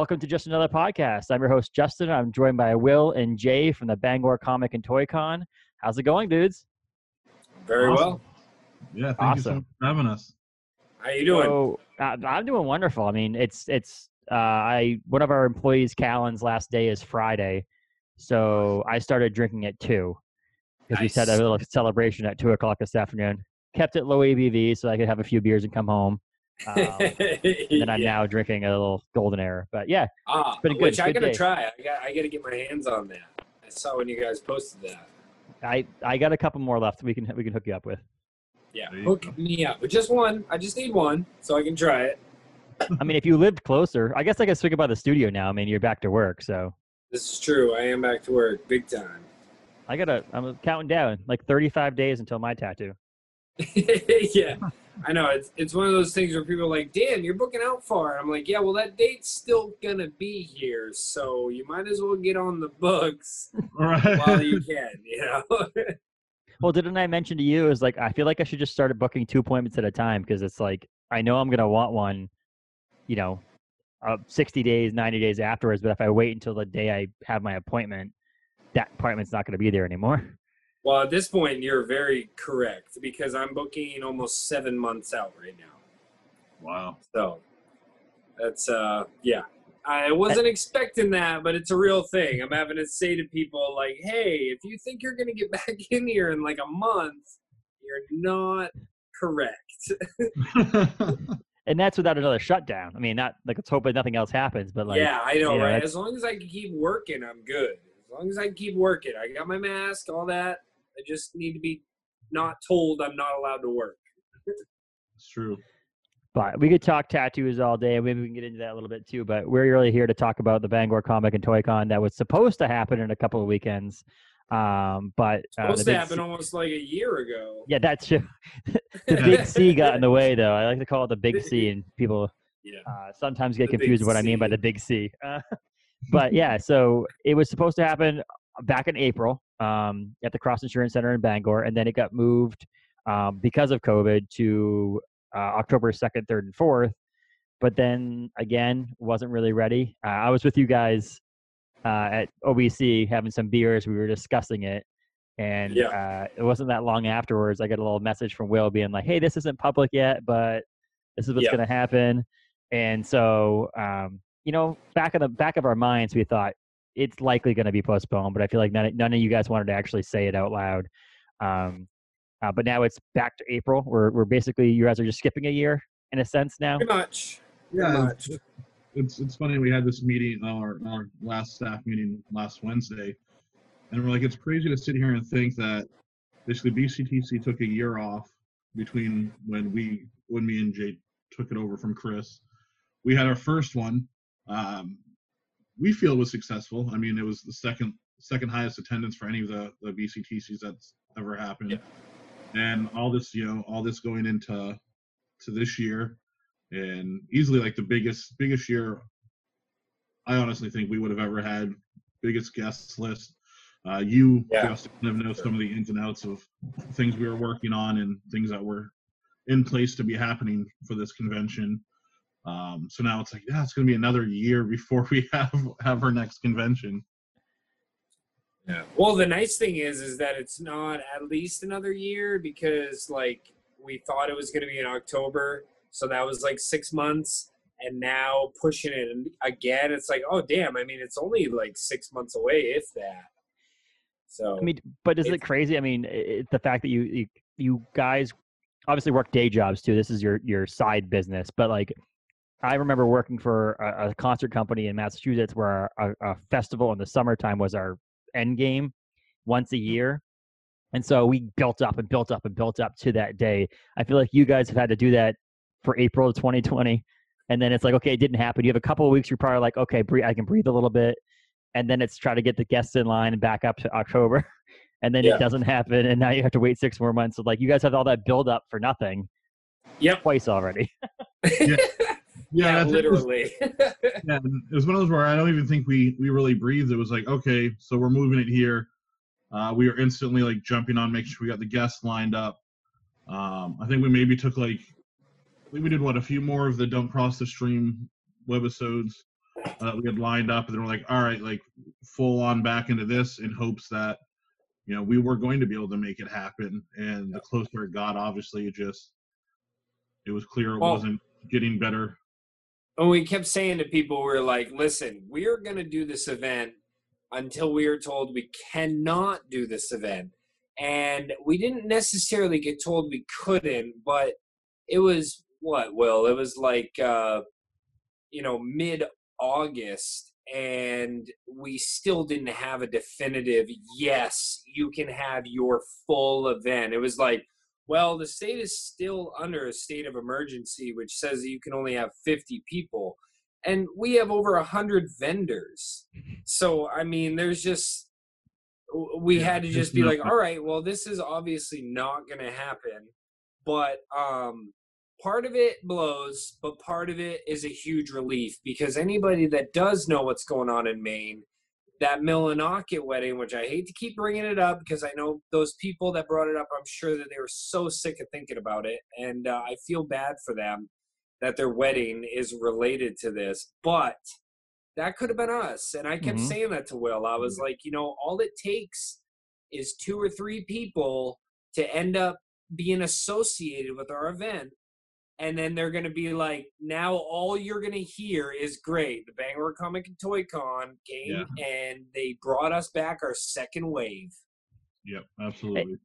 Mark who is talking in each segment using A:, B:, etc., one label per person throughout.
A: Welcome to just another podcast. I'm your host Justin. I'm joined by Will and Jay from the Bangor Comic and Toy Con. How's it going, dudes?
B: Very
C: Awesome.
B: well.
C: Yeah, thank you so
A: Awesome.
C: much for having us.
B: How you doing?
A: So, uh, I'm doing wonderful. I mean, it's it's uh, I one of our employees, Callan's last day is Friday, so I started drinking at two because we set a little celebration at two o'clock this afternoon. Kept it low ABV so I could have a few beers and come home. Um, and I'm
B: Yeah.
A: now drinking a little golden air. But yeah,
B: ah,
A: been a good-
B: which I gotta
A: day.
B: try. I got I gotta get my hands on that. I saw when you guys posted that.
A: I I got a couple more left. We can we can hook you up with.
B: Yeah, hook
C: go.
B: me up. But just one. I just need one so I can try it.
A: I mean, if you lived closer, I guess I could swing by the studio now. I mean, you're back to work, so
B: This is true. I am back to work big time.
A: I gotta. I'm counting down like 35 days until my tattoo.
B: yeah, I know. It's it's one of those things where people are like, "Dan, you're booking out far." I'm like, "Yeah, well, that date's still gonna be here, so you might as well get on the books
C: All right.
B: while you can." You know.
A: Well, didn't I mention to you is like I feel like I should just start booking two appointments at a time because it's like I know I'm gonna want one, you know, uh, 60 days, 90 days afterwards. But if I wait until the day I have my appointment, that appointment's not gonna be there anymore.
B: Well, at this point, you're very correct because I'm booking almost seven months out right now.
C: wow.
B: So that's uh, yeah. I wasn't expecting that, but it's a real thing. I'm having to say to people like, "Hey, if you think you're gonna get back in here in like a month, you're not correct."
A: And that's without another shutdown. I mean, not like let's hope that nothing else happens, but like
B: yeah, I know,
A: yeah,
B: right? As long as I can keep working, I'm good. As long as I can keep working, I got my mask, all that. I just need to be not told I'm not allowed to work.
C: it's true.
A: But we could talk tattoos all day. Maybe we can get into that a little bit too. But we're really here to talk about the Bangor Comic and Toy Con that was supposed to happen in a couple of weekends. Um, but uh,
B: Supposed to happen
A: C-
B: almost like a year ago.
A: yeah, that's true. the big C got in the way, though. I like to call it the big C, and people
B: Yeah.
A: uh, sometimes get
B: The
A: confused with what I mean by the big C. Uh, but yeah, so it was supposed to happen back in April um, at the Cross Insurance Center in Bangor, and then it got moved um, because of COVID to uh, October 2nd, 3rd, and 4th. But then again, wasn't really ready. Uh, I was with you guys uh, at OBC having some beers. We were discussing it. And
B: Yeah.
A: uh, it wasn't that long afterwards. I got a little message from Will being like, hey, this isn't public yet, but this is what's
B: Yeah.
A: going to happen. And so, um, you know, back in the back of our minds, we thought it's likely going to be postponed, but I feel like none, none of you guys wanted to actually say it out loud. Um, uh, but now it's back to April. We're, we're basically, you guys are just skipping a year in a sense now.
B: Pretty much. Pretty
C: Yeah,
B: much.
C: it's, it's it's funny. We had this meeting, our our last staff meeting last Wednesday, and we're like, it's crazy to sit here and think that basically BCTC took a year off between when we when me and Jay took it over from Chris. We had our first one. Um, we feel was successful. I mean, it was the second second highest attendance for any of the the BCTCs that's ever happened. And all this, you know, all this going into to this year, and easily like the biggest biggest year I honestly think we would have ever had. Biggest guest list. Uh, you
B: Yeah.
C: Justin kind of know some of the ins and outs of things we were working on and things that were in place to be happening for this convention. Um, so now it's like, yeah, it's going to be another year before we have have our next convention.
B: Yeah. Well, the nice thing is, is that it's not at least another year because, like, we thought it was going to be in October, so that was like six months, and now pushing it again, it's like, oh damn! I mean, it's only like six months away, if that. So
A: I mean, but is it crazy? I mean, it, the fact that you, you you guys obviously work day jobs too. This is your your side business, but like, I remember working for a, a concert company in Massachusetts where a, a festival in the summertime was our end game once a mm-hmm. year, and so we built up and built up and built up to that day. I feel like you guys have had to do that for April of 2020, and then it's like, okay, it didn't happen. You have a couple of weeks. You're probably like, okay, breathe, I can breathe a little bit and then it's try to get the guests in line and back up to October, and then
B: Yeah.
A: it doesn't happen, and now you have to wait six more months. So like you guys have all that build up for nothing
B: yep,
A: twice already.
B: yeah,
C: Yeah, that's- it was-
B: literally.
C: yeah, it was one of those where I don't even think we we really breathed. It was like, okay, so we're moving it here. Uh, we were instantly like jumping on, making sure we got the guests lined up. Um, I think we maybe took like I think we did what a few more of the Don't Cross the Stream webisodes. uh, we had lined up, and then we're like, all right, like full on back into this in hopes that you know we were going to be able to make it happen. And the closer it got, obviously, it just it was clear it
B: Well-
C: wasn't getting better.
B: We kept saying to people, we are like, listen, we're going to do this event until we are told we cannot do this event. And we didn't necessarily get told we couldn't, but it was what, Will? It was like, uh, you know, mid August, and we still didn't have a definitive, yes, you can have your full event. It was like, well, the state is still under a state of emergency, which says that you can only have 50 people. And we have over 100 vendors. So, I mean, there's just, we had to just be like, all right, well, this is obviously not going to happen. But um, part of it blows, but part of it is a huge relief because anybody that does know what's going on in Maine, that Millinocket wedding, which I hate to keep bringing it up because I know those people that brought it up, I'm sure that they were so sick of thinking about it. And uh, I feel bad for them that their wedding is related to this. But that could have been us. And I kept
A: Mhm.
B: saying that to Will. I was like, you know, all it takes is two or three people to end up being associated with our event. And then they're going to be like, now all you're going to hear is great. The Bangor Comic and Toy Con came and they brought us back our second wave.
C: Yep, absolutely.
A: and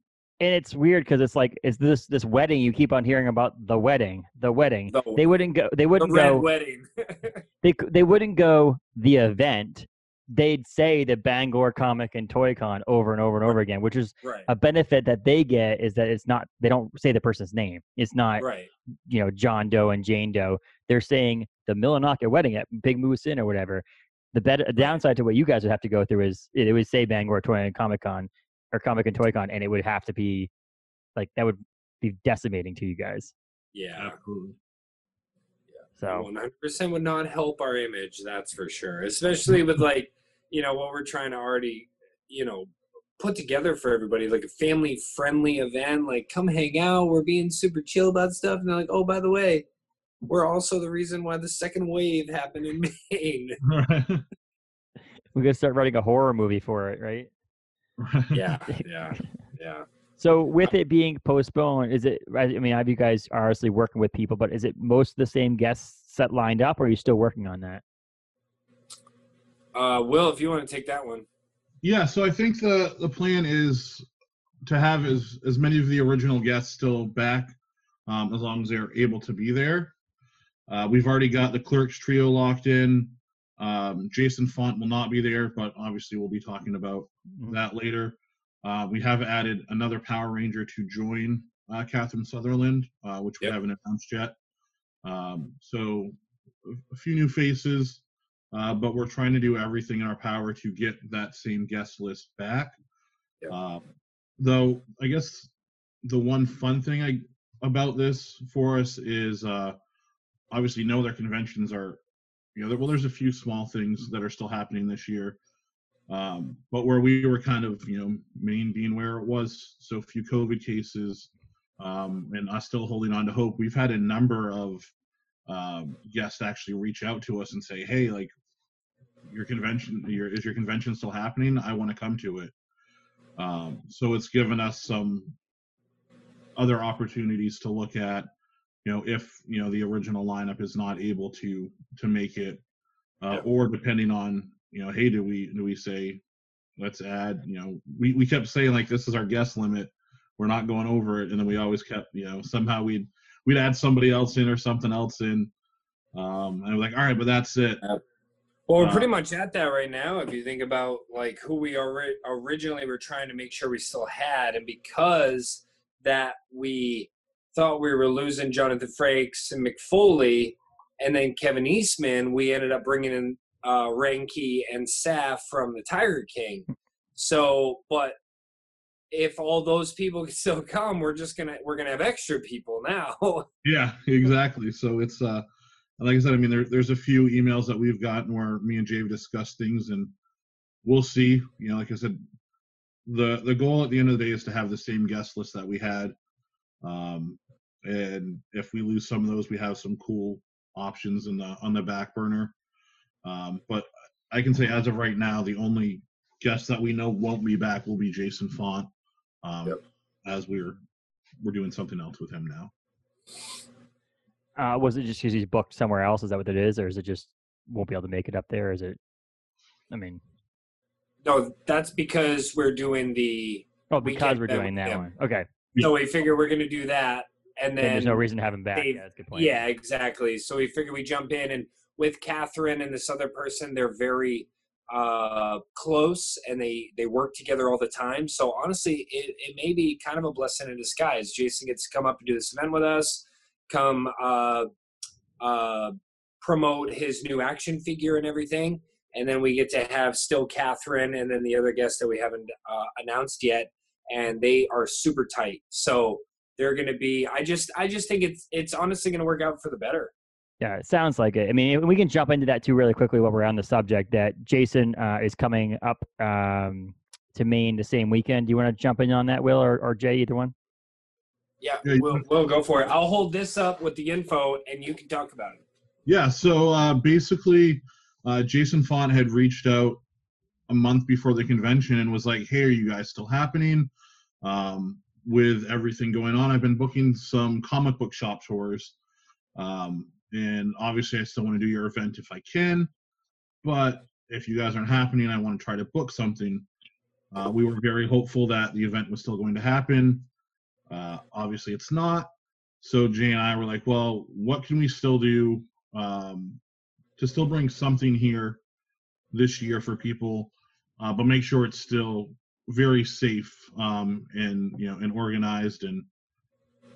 A: it's weird because it's like it's this this wedding you keep on hearing about the wedding the wedding
B: The,
A: they wouldn't go they wouldn't
B: red
A: go
B: wedding.
A: they they wouldn't go the event they'd say the bangor comic and toy con over and over and over again which is
B: right.
A: a benefit that they get is that it's not they don't say the person's name it's not
B: Right.
A: you know john doe and jane doe they're saying the millinocket wedding at big moose inn or whatever the better downside to what you guys would have to go through is it would say bangor toy and comic con or comic and toy con and it would have to be like that would be decimating to you guys
B: Yeah.
C: Absolutely.
A: So.
B: 100% would not help our image that's for sure especially with like you know what we're trying to already you know put together for everybody like a family friendly event like come hang out we're being super chill about stuff and they're like oh by the way we're also the reason why the second wave happened in maine.
A: We could start writing a horror movie for it right?
B: Yeah yeah yeah
A: So with it being postponed, is it? I I mean, have you guys are obviously working with people, but is it most of the same guests set lined up, or are you still working on that?
B: uh will if you want to take that one
C: Yeah, so I think the the plan is to have as as many of the original guests still back, um, as long as they're able to be there. Uh, we've already got the clerks trio locked in. Um, Jason Frank will not be there, but obviously we'll be talking about
A: Mhm.
C: that later. Uh, we have added another Power Ranger to join uh, Catherine Sutherland, uh, which we
B: Yep.
C: haven't announced yet. Um, so a- few new faces, uh, but we're trying to do everything in our power to get that same guest list back.
B: Yep.
C: Uh, though I guess the one fun thing I, about this for us is uh, obviously no other conventions are, you know, there, well, there's a few small things that are still happening this year. Um, but where we were kind of, you know, Maine being where it was, so few COVID cases, um, and us still holding on to hope. We've had a number of um, guests actually reach out to us and say, "Hey, like, your convention, your is your convention still happening? I want to come to it." Um, so it's given us some other opportunities to look at, you know, if you know the original lineup is not able to to make it, uh,
B: Yeah.
C: or depending on, you know, hey, do we do we say, let's add, you know, we we kept saying like this is our guest limit, we're not going over it, and then we always kept, you know, somehow we'd we'd add somebody else in or something else in. Um, and we're like, all right, but that's it.
B: Well, we're
C: Uh,
B: pretty much at that right now. If you think about like who we are originally were trying to make sure we still had, and because that we thought we were losing Jonathan Frakes and Mick Foley, and then Kevin Eastman, we ended up bringing in uh, Reinke and Saff from the Tiger King. So, but if all those people can still come, we're just gonna we're gonna have extra people now.
C: Yeah, exactly. So it's uh like I said, I mean there there's a few emails that we've gotten where me and Jave discuss things and we'll see. You know, like I said, the the goal at the end of the day is to have the same guest list that we had. Um and if we lose some of those, we have some cool options in the on the back burner. Um, but I can say as of right now, the only guest that we know won't be back will be Jason Frank. Um,
B: Yep.
C: As we're we're doing something else with him now.
A: Uh, was it just because he's booked somewhere else? Is that what it is, or is it just won't be able to make it up there? Is it? I mean,
B: No, that's because we're doing the.
A: oh, because we're doing
B: with
A: that
B: them.
A: one. Okay,
B: So we figure we're going to do that, and
A: then,
B: then
A: there's no reason to have him back.
B: they-
A: Yeah, that's a good point.
B: Yeah, exactly. So we figure we jump in, and with Catherine and this other person, they're very uh, close, and they they work together all the time. So honestly, it, it may be kind of a blessing in disguise. Jason gets to come up and do this event with us, come uh, uh, promote his new action figure and everything, and then we get to have still Catherine, and then the other guests that we haven't uh, announced yet, and they are super tight. So they're going to be. I just I just think it's it's honestly going to work out for the better.
A: Yeah, it sounds like it. I mean, we can jump into that too really quickly while we're on the subject. That Jason uh, is coming up um, to Maine the same weekend. Do you want to jump in on that, Will or, or Jay? Either one.
B: Yeah,
C: Yeah,
B: we'll, we'll go for it. I'll hold this up with the info, and you can talk about it.
C: Yeah, so uh, basically, uh, Jason Frank had reached out a month before the convention and was like, "Hey, are you guys still happening?" Um, with everything going on, I've been booking some comic book shop tours, um, and obviously, I still want to do your event if I can. But if you guys aren't happening, I want to try to book something. Uh, we were very hopeful that the event was still going to happen. Uh, obviously, it's not. So Jay and I were like, well, what can we still do um, to still bring something here this year for people, uh, but make sure it's still very safe um, and you know and organized and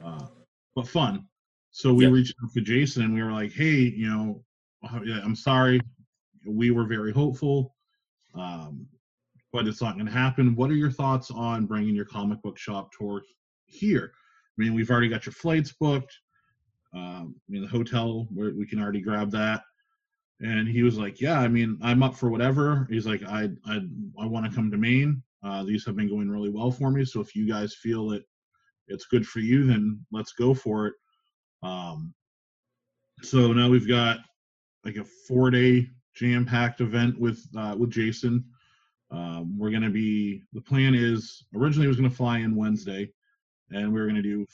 C: uh, but fun. So we
B: Yep.
C: reached out to Jason and we were like, hey, you know, uh, I'm sorry, we were very hopeful, um, but it's not going to happen. What are your thoughts on bringing your comic book shop tour here? I mean, we've already got your flights booked. Um, I mean, the hotel where we can already grab that. And he was like, "Yeah, I mean, I'm up for whatever." He's like, "I I I want to come to Maine. Uh, these have been going really well for me. So if you guys feel that it's good for you, then let's go for it." Um, so now we've got like a four day jam packed event with uh, with Jason. Um, we're gonna be the plan is originally it was gonna fly in Wednesday, and we were gonna do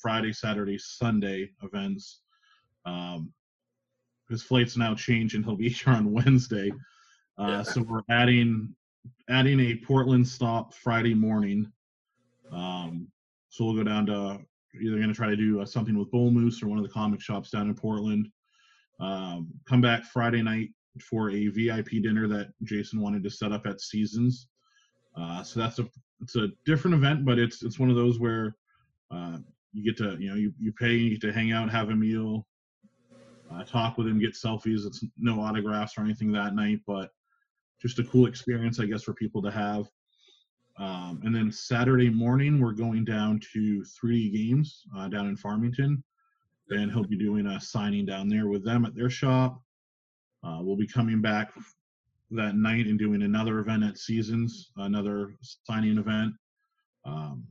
C: Friday, Saturday, Sunday events. Um, his flight's now changed and he'll be here on Wednesday. Uh,
B: Yeah.
C: So we're adding adding a Portland stop Friday morning. Um, so we'll go down to either going to try to do uh, something with Bull Moose or one of the comic shops down in Portland. Um, come back Friday night for a VIP dinner that Jason wanted to set up at Seasons. Uh, so that's a it's a different event, but it's it's one of those where uh, you get to you know you, you pay you get to hang out have a meal uh, talk with him get selfies it's no autographs or anything that night but just a cool experience i guess for people to have um, and then saturday morning we're going down to 3d games uh, down in farmington and he'll be doing a signing down there with them at their shop uh, we'll be coming back that night and doing another event at seasons another signing event um,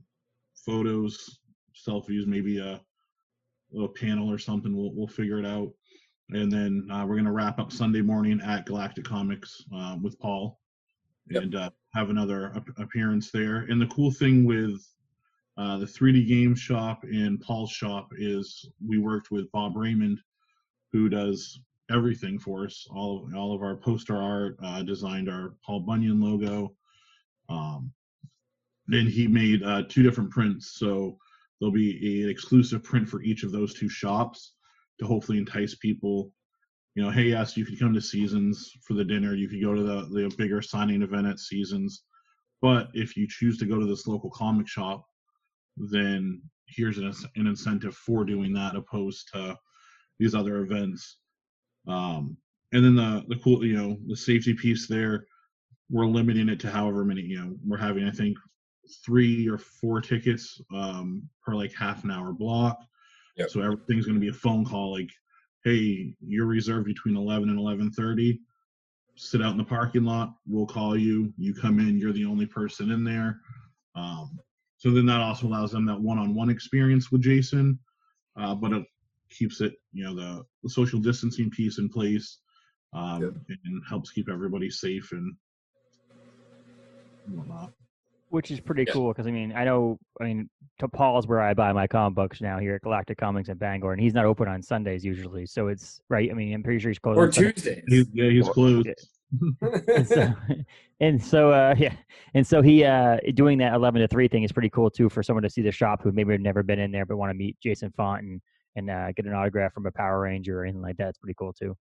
C: photos selfies, maybe a little panel or something. We'll we'll figure it out. And then uh, we're gonna wrap up Sunday morning at Galactic Comics uh, with Paul,
B: Yep.
C: and uh, have another ap- appearance there. And the cool thing with uh, the 3D game shop and Paul's shop is we worked with Bob Raymond, who does everything for us. All of, all of our poster art, uh, designed our Paul Bunyan logo. Um, and he made uh, two different prints. So there'll be an exclusive print for each of those two shops to hopefully entice people. You know, hey, yes, you could come to Seasons for the dinner. You could go to the, the bigger signing event at Seasons. But if you choose to go to this local comic shop, then here's an, an incentive for doing that opposed to these other events. Um, and then the, the cool, you know, the safety piece there, we're limiting it to however many, you know, we're having, I think, three or four tickets um, per like half an hour block.
B: Yep.
C: So everything's going to be a phone call like, hey, you're reserved between 11 and 11:30. Sit out in the parking lot. We'll call you. You come in. You're the only person in there. Um, so then that also allows them that one-on-one experience with Jason, uh, but it keeps it, you know, the, the social distancing piece in place. um, and helps keep everybody safe and whatnot.
A: Which is pretty
B: Yeah.
A: cool because I mean I know I mean to Paul's where I buy my comic books now here at Galactic Comics in Bangor, and he's not open on Sundays usually, so it's right. I mean I'm pretty sure he's closed
B: or
A: on Sunday-
B: Tuesdays.
C: He's, yeah, he's
A: Or-
C: closed.
A: and so, and so uh yeah and so he uh doing that 11 to 3 thing is pretty cool too for someone to see the shop who maybe have never been in there but want to meet jason frank and and uh, get an autograph from a power ranger or anything like that it's pretty cool too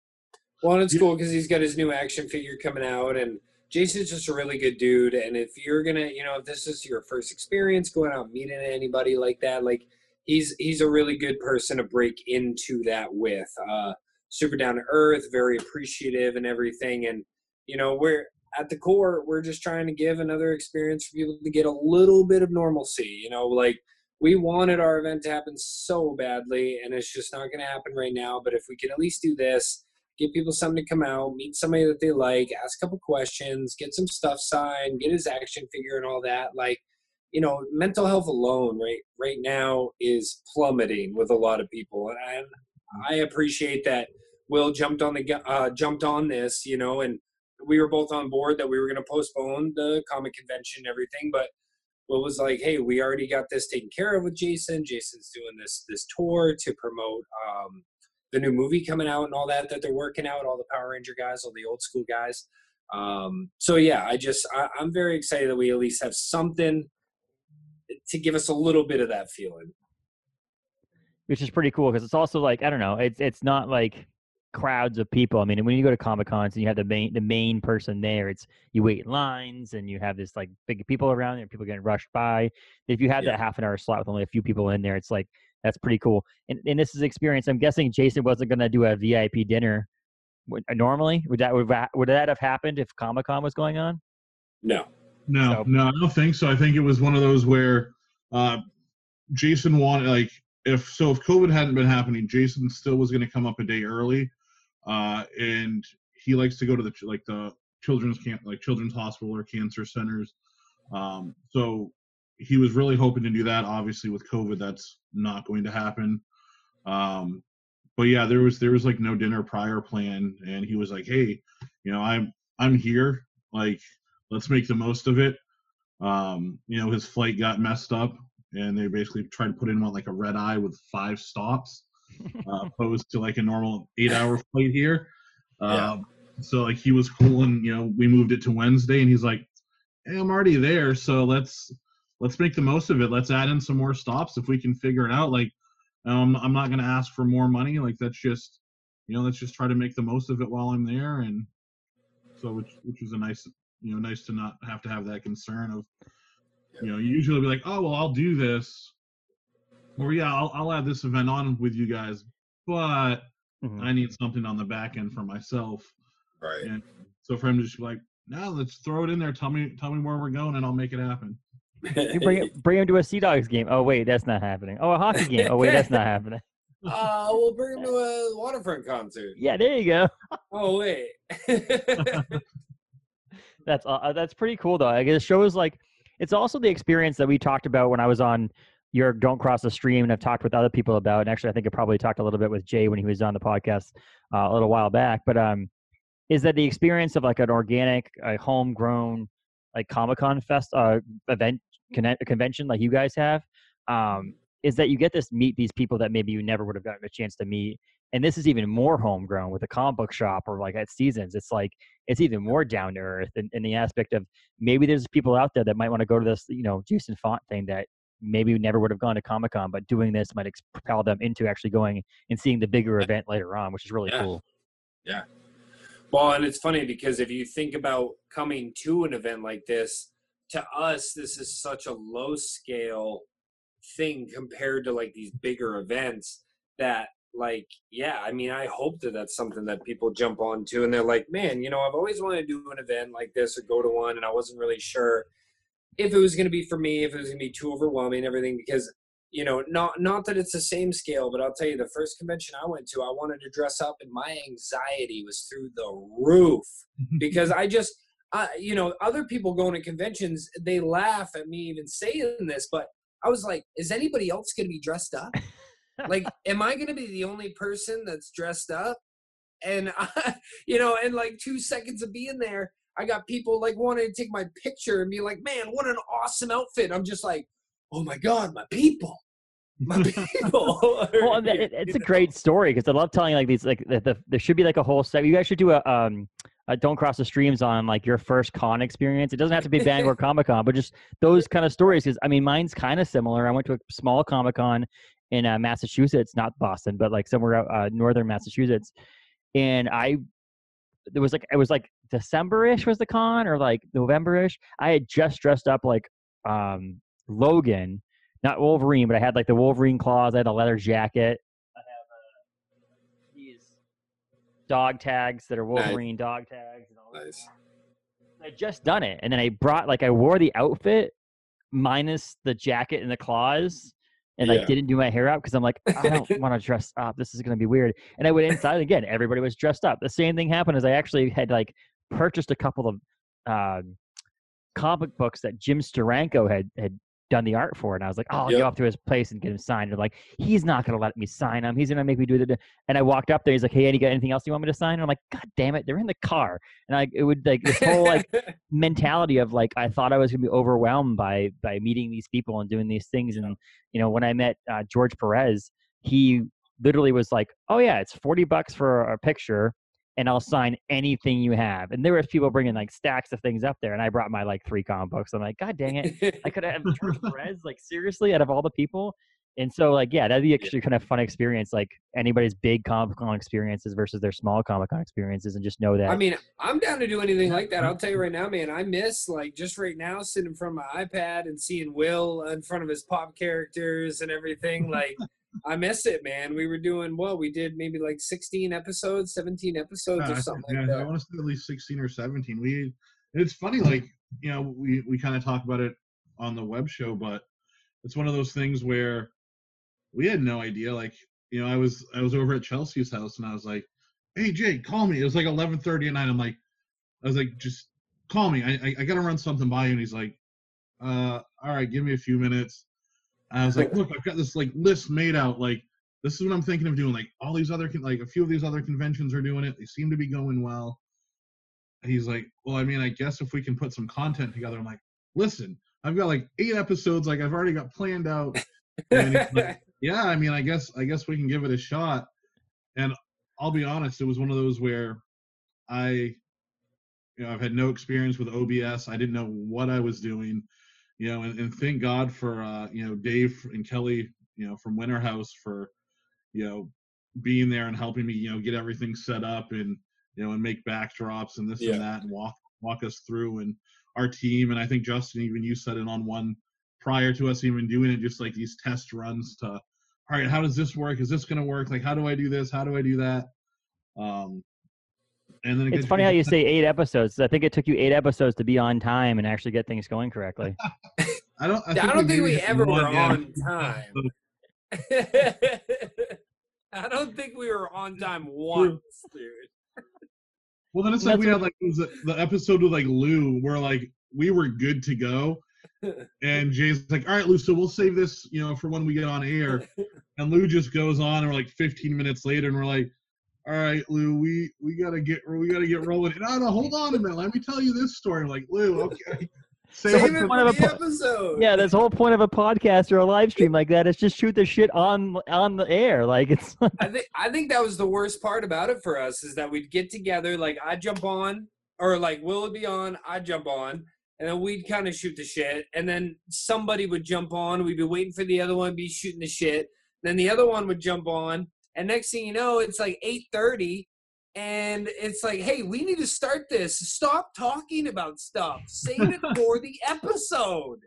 B: Well, and it's cool because he's got his new action figure coming out, and Jason's just a really good dude. And if you're gonna, you know, if this is your first experience going out meeting anybody like that, like he's he's a really good person to break into that with. Uh, super down to earth, very appreciative, and everything. And you know, we're at the core, we're just trying to give another experience for people to get a little bit of normalcy. You know, like we wanted our event to happen so badly, and it's just not going to happen right now. But if we can at least do this give people something to come out, meet somebody that they like, ask a couple questions, get some stuff signed, get his action figure and all that. Like, you know, mental health alone right right now is plummeting with a lot of people, and I, I appreciate that. Will jumped on the uh, jumped on this, you know, and we were both on board that we were going to postpone the comic convention and everything, but. Will was like, hey, we already got this taken care of with Jason. Jason's doing this this tour to promote um, the new movie coming out and all that that they're working out all the power ranger guys all the old school guys um, so yeah i just I, i'm very excited that we at least have something to give us a little bit of that feeling
A: which is pretty cool because it's also like I don't know, it's it's not like crowds of people. I mean, when you go to comic cons and you have the main the main person there, it's you wait in lines and you have this like big people around there, people getting rushed by. If you have
B: Yeah.
A: that half an hour slot with only a few people in there, it's like that's pretty cool. And and this is experience. I'm guessing Jason wasn't going to do a VIP dinner. Would- uh, Normally, would that would that, would that have happened if Comic Con was going on?
B: no
C: No,
A: So-
C: no, I don't think so. I think it was one of those where uh, Jason wanted like if so if COVID hadn't been happening, Jason still was going to come up a day early, uh, and he likes to go to the like the children's camp, like children's hospital or cancer centers. Um, so he was really hoping to do that. Obviously, with COVID, that's not going to happen. Um, but yeah, there was there was like no dinner prior plan, and he was like, "Hey, you know, I'm I'm here. Like, let's make the most of it." Um, you know, his flight got messed up, and they basically tried to put him on like a red eye with five stops, uh, opposed to like a normal eight-hour flight here.
B: Yeah.
C: Um, so like he was cool, and you know, we moved it to Wednesday, and he's like, "Hey, I'm already there, so let's let's make the most of it. Let's add in some more stops if we can figure it out." Like, um, I'm not gonna ask for more money. Like that's just, you know, let's just try to make the most of it while I'm there, and so which which was a nice, you know, nice to not have to have that concern of, you know, you usually be like, oh well, I'll do this, or yeah, I'll I'll add this event on with you guys, but
A: Mhm.
C: I need something on the back end for myself.
B: right
C: And so for him to just be like, no, let's throw it in there. Tell me, tell me where we're going, and I'll make it happen.
A: You bring it, bring him to a Sea Dogs game. Oh wait, that's not happening. Oh, a hockey game. Oh wait, that's not happening.
B: uh, we'll bring him to a waterfront concert
A: Yeah, there you go.
B: oh wait
A: That's uh, that's pretty cool though. Like, it shows like it's also the experience that we talked about when I was on your Don't Cross the Stream, and I've talked with other people about. And actually, I think I probably talked a little bit with Jay when he was on the podcast uh, a little while back. But um, is that the experience of like an organic, a homegrown, like Comic Con fest uh, event conne- convention like you guys have? Um, is that you get to meet these people that maybe you never would have gotten a chance to meet. And this is even more homegrown with a comic book shop or like at Seasons. It's like it's even more down to earth in, in the aspect of maybe there's people out there that might want to go to this, you know, Jason Frank thing that maybe never would have gone to Comic Con, but doing this might ex- propel them into actually going and seeing the bigger event later on, which is really cool.
B: Yeah.
A: cool.
B: Well, and it's funny because if you think about coming to an event like this, to us, this is such a low scale thing compared to like these bigger events that, like, yeah, I mean, I hope that that's something that people jump onto and they're like, man, you know, I've always wanted to do an event like this or go to one, and I wasn't really sure if it was going to be for me, if it was going to be too overwhelming, and everything, because you know, not not that it's the same scale, but I'll tell you, the first convention I went to, I wanted to dress up, and my anxiety was through the roof because I just, I, you know, other people going to conventions, they laugh at me even saying this, but I was like, is anybody else going to be dressed up? like, am I going to be the only person that's dressed up? and I, you know, and like two seconds of being there, I got people like wanting to take my picture and be like, "Man, what an awesome outfit!" I'm just like, "Oh my god, my people." My people.
A: well, it, it's a great story because I love telling like these like the, the, there should be like a whole set. You guys should do a um a don't cross the streams on like your first con experience. It doesn't have to be Bangor Comic Con, but just those kind of stories. Because I mean, mine's kind of similar. I went to a small Comic Con in uh, Massachusetts, not Boston, but like somewhere out uh, northern Massachusetts, and I there was like it was like December-ish was the con or like November-ish. I had just dressed up like um Logan, not Wolverine, but I had like the Wolverine claws. I had a leather jacket. I have uh, these dog tags that are Wolverine dog tags. And all that.
B: nice.
A: I just done it, and then I brought like I wore the outfit minus the jacket and the claws, and
B: Yeah.
A: didn't do my hair up because I'm like I don't want to dress up. This is gonna be weird. And I went inside again. Everybody was dressed up. The same thing happened as I actually had like purchased a couple of um, comic books that Jim Steranko had had done the art for, it. and I was like, oh, I'll
B: Yep.
A: go up to his place and get him signed. They're like, he's not gonna let me sign him. He's gonna make me do the. And I walked up there. He's like, hey, Eddie, got anything else you want me to sign? And I'm like, God damn it, they're in the car. And I it would like this whole like mentality of like I thought I was gonna be overwhelmed by by meeting these people and doing these things. And you know, when I met uh, George Perez, he literally was like, "Oh yeah, it's forty bucks for a picture, and I'll sign anything you have." And there was people bringing like stacks of things up there, and I brought my like three comic books. I'm like, God dang it, I could have George Perez like seriously out of all the people. And so like yeah, that'd be actually kind of fun experience, like anybody's big Comic Con experiences versus their small Comic Con experiences, and just know that.
B: I mean, I'm down to do anything like that. I'll tell you right now, man. I miss like just right now sitting in front of my iPad and seeing Will in front of his pop characters and everything. Like, I miss it, man. We were doing well. We did maybe like 16 episodes, 17 episodes,
C: Yeah,
B: or
C: I,
B: something
C: think-
B: like
C: yeah, I want to say at least 16 or 17. We it's funny, like you know, we we kind of talk about it on the web show, but it's one of those things where we had no idea. Like you know, I was I was over at Chelsea's house and I was like, "Hey Jake, call me." It was like 11:30 at night. I'm like, I was like, "Just call me. I I, I got to run something by you." And he's like, "Uh, all right, give me a few minutes." And I was like, "Look, I've got this like list made out. Like, this is what I'm thinking of doing. Like, all these other con- like a few of these other conventions are doing it. They seem to be going well." And he's like, "Well, I mean, I guess if we can put some content together." I'm like, "Listen, I've got like eight episodes. Like, I've already got planned out." And he's like, yeah, I mean, I guess I guess we can give it a shot. And I'll be honest, it was one of those where I, you know, I've had no experience with OBS. I didn't know what I was doing, you know, and, and thank God for uh, you know Dave and Kelly, you know, from Winter House for, you know, being there and helping me, you know, get everything set up and you know and make backdrops and this
B: Yeah.
C: and that and walk walk us through and our team and I think Justin even you said it on one prior to us even doing it, just like these test runs to, all right, how does this work? Is this going to work? Like, how do I do this? How do I do that? Um, and then it
A: it's funny how you say eight episodes. I think it took you eight episodes to be on time and actually get things going correctly.
C: I don't. I,
B: I don't think we ever were
C: yeah.
B: on time. I don't think we were on time once, dude.
C: Well, then it's like
A: That's
C: we had like was the, the episode with like Lew, where like we were good to go, and Jay's like, "All right, Lew, so we'll save this, you know, for when we get on air." And Lew just goes on, and we're like 15 minutes later, and we're like, "All right, Lew, we we gotta get we gotta get rolling." No, no, hold on a minute. Let me tell you this story. I'm like, Lew, okay,
B: Save
C: Save
B: it
C: it
B: for
A: of a
B: the
A: po-
B: episode.
A: yeah, this whole point of a podcast or a live stream like that is just shoot the shit on on the air. Like it's
B: I think I think that was the worst part about it for us is that we'd get together, like I'd jump on, or like Will would be on, I'd jump on, and then we'd kind of shoot the shit, and then somebody would jump on. We'd be waiting for the other one to be shooting the shit. Then the other one would jump on, and next thing you know, it's like eight thirty, and it's like, hey, we need to start this. Stop talking about stuff. Save it for the episode.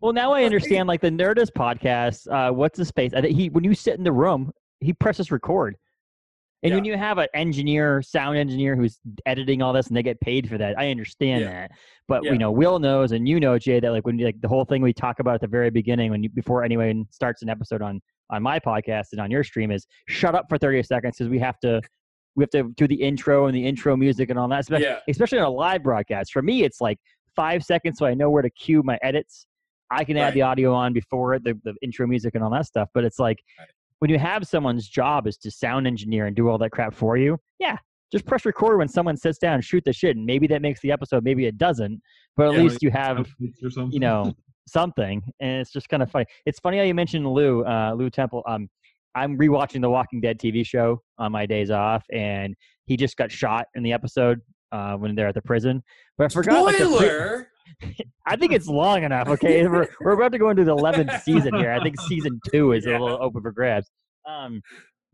A: well now I understand like the Nerdist podcast. Uh, what's the space? I think he when you sit in the room, he presses record. And when you have an engineer, sound engineer who's editing all this and they get paid for that, I understand
B: Yeah.
A: that. But
B: Yeah.
A: you know, Will knows and you know, Jay, that like when you, like the whole thing we talk about at the very beginning, when you before anyone starts an episode on on my podcast and on your stream is shut up for 30 seconds because we have to we have to do the intro and the intro music and all that especially,
B: Yeah.
A: especially on a live broadcast. For me, it's like five seconds so I know where to cue my edits. I can add
B: Right.
A: the audio on before the, the intro music and all that stuff. But it's like
B: Right.
A: when you have someone's job is to sound engineer and do all that crap for you, yeah, just press record when someone sits down, shoot the shit, and maybe that makes the episode, maybe it doesn't. But at
B: Yeah,
A: least you have you know something and it's just kind of funny. It's funny how you mentioned lou uh lew temple um i'm rewatching the walking dead tv show on my days off and he just got shot in the episode uh when they're at the prison but i forgot like, the pre-
B: Spoiler.
A: i think it's long enough okay? We're, we're about to go into the 11th season here. I think season two is
B: Yeah.
A: a little open for grabs. Um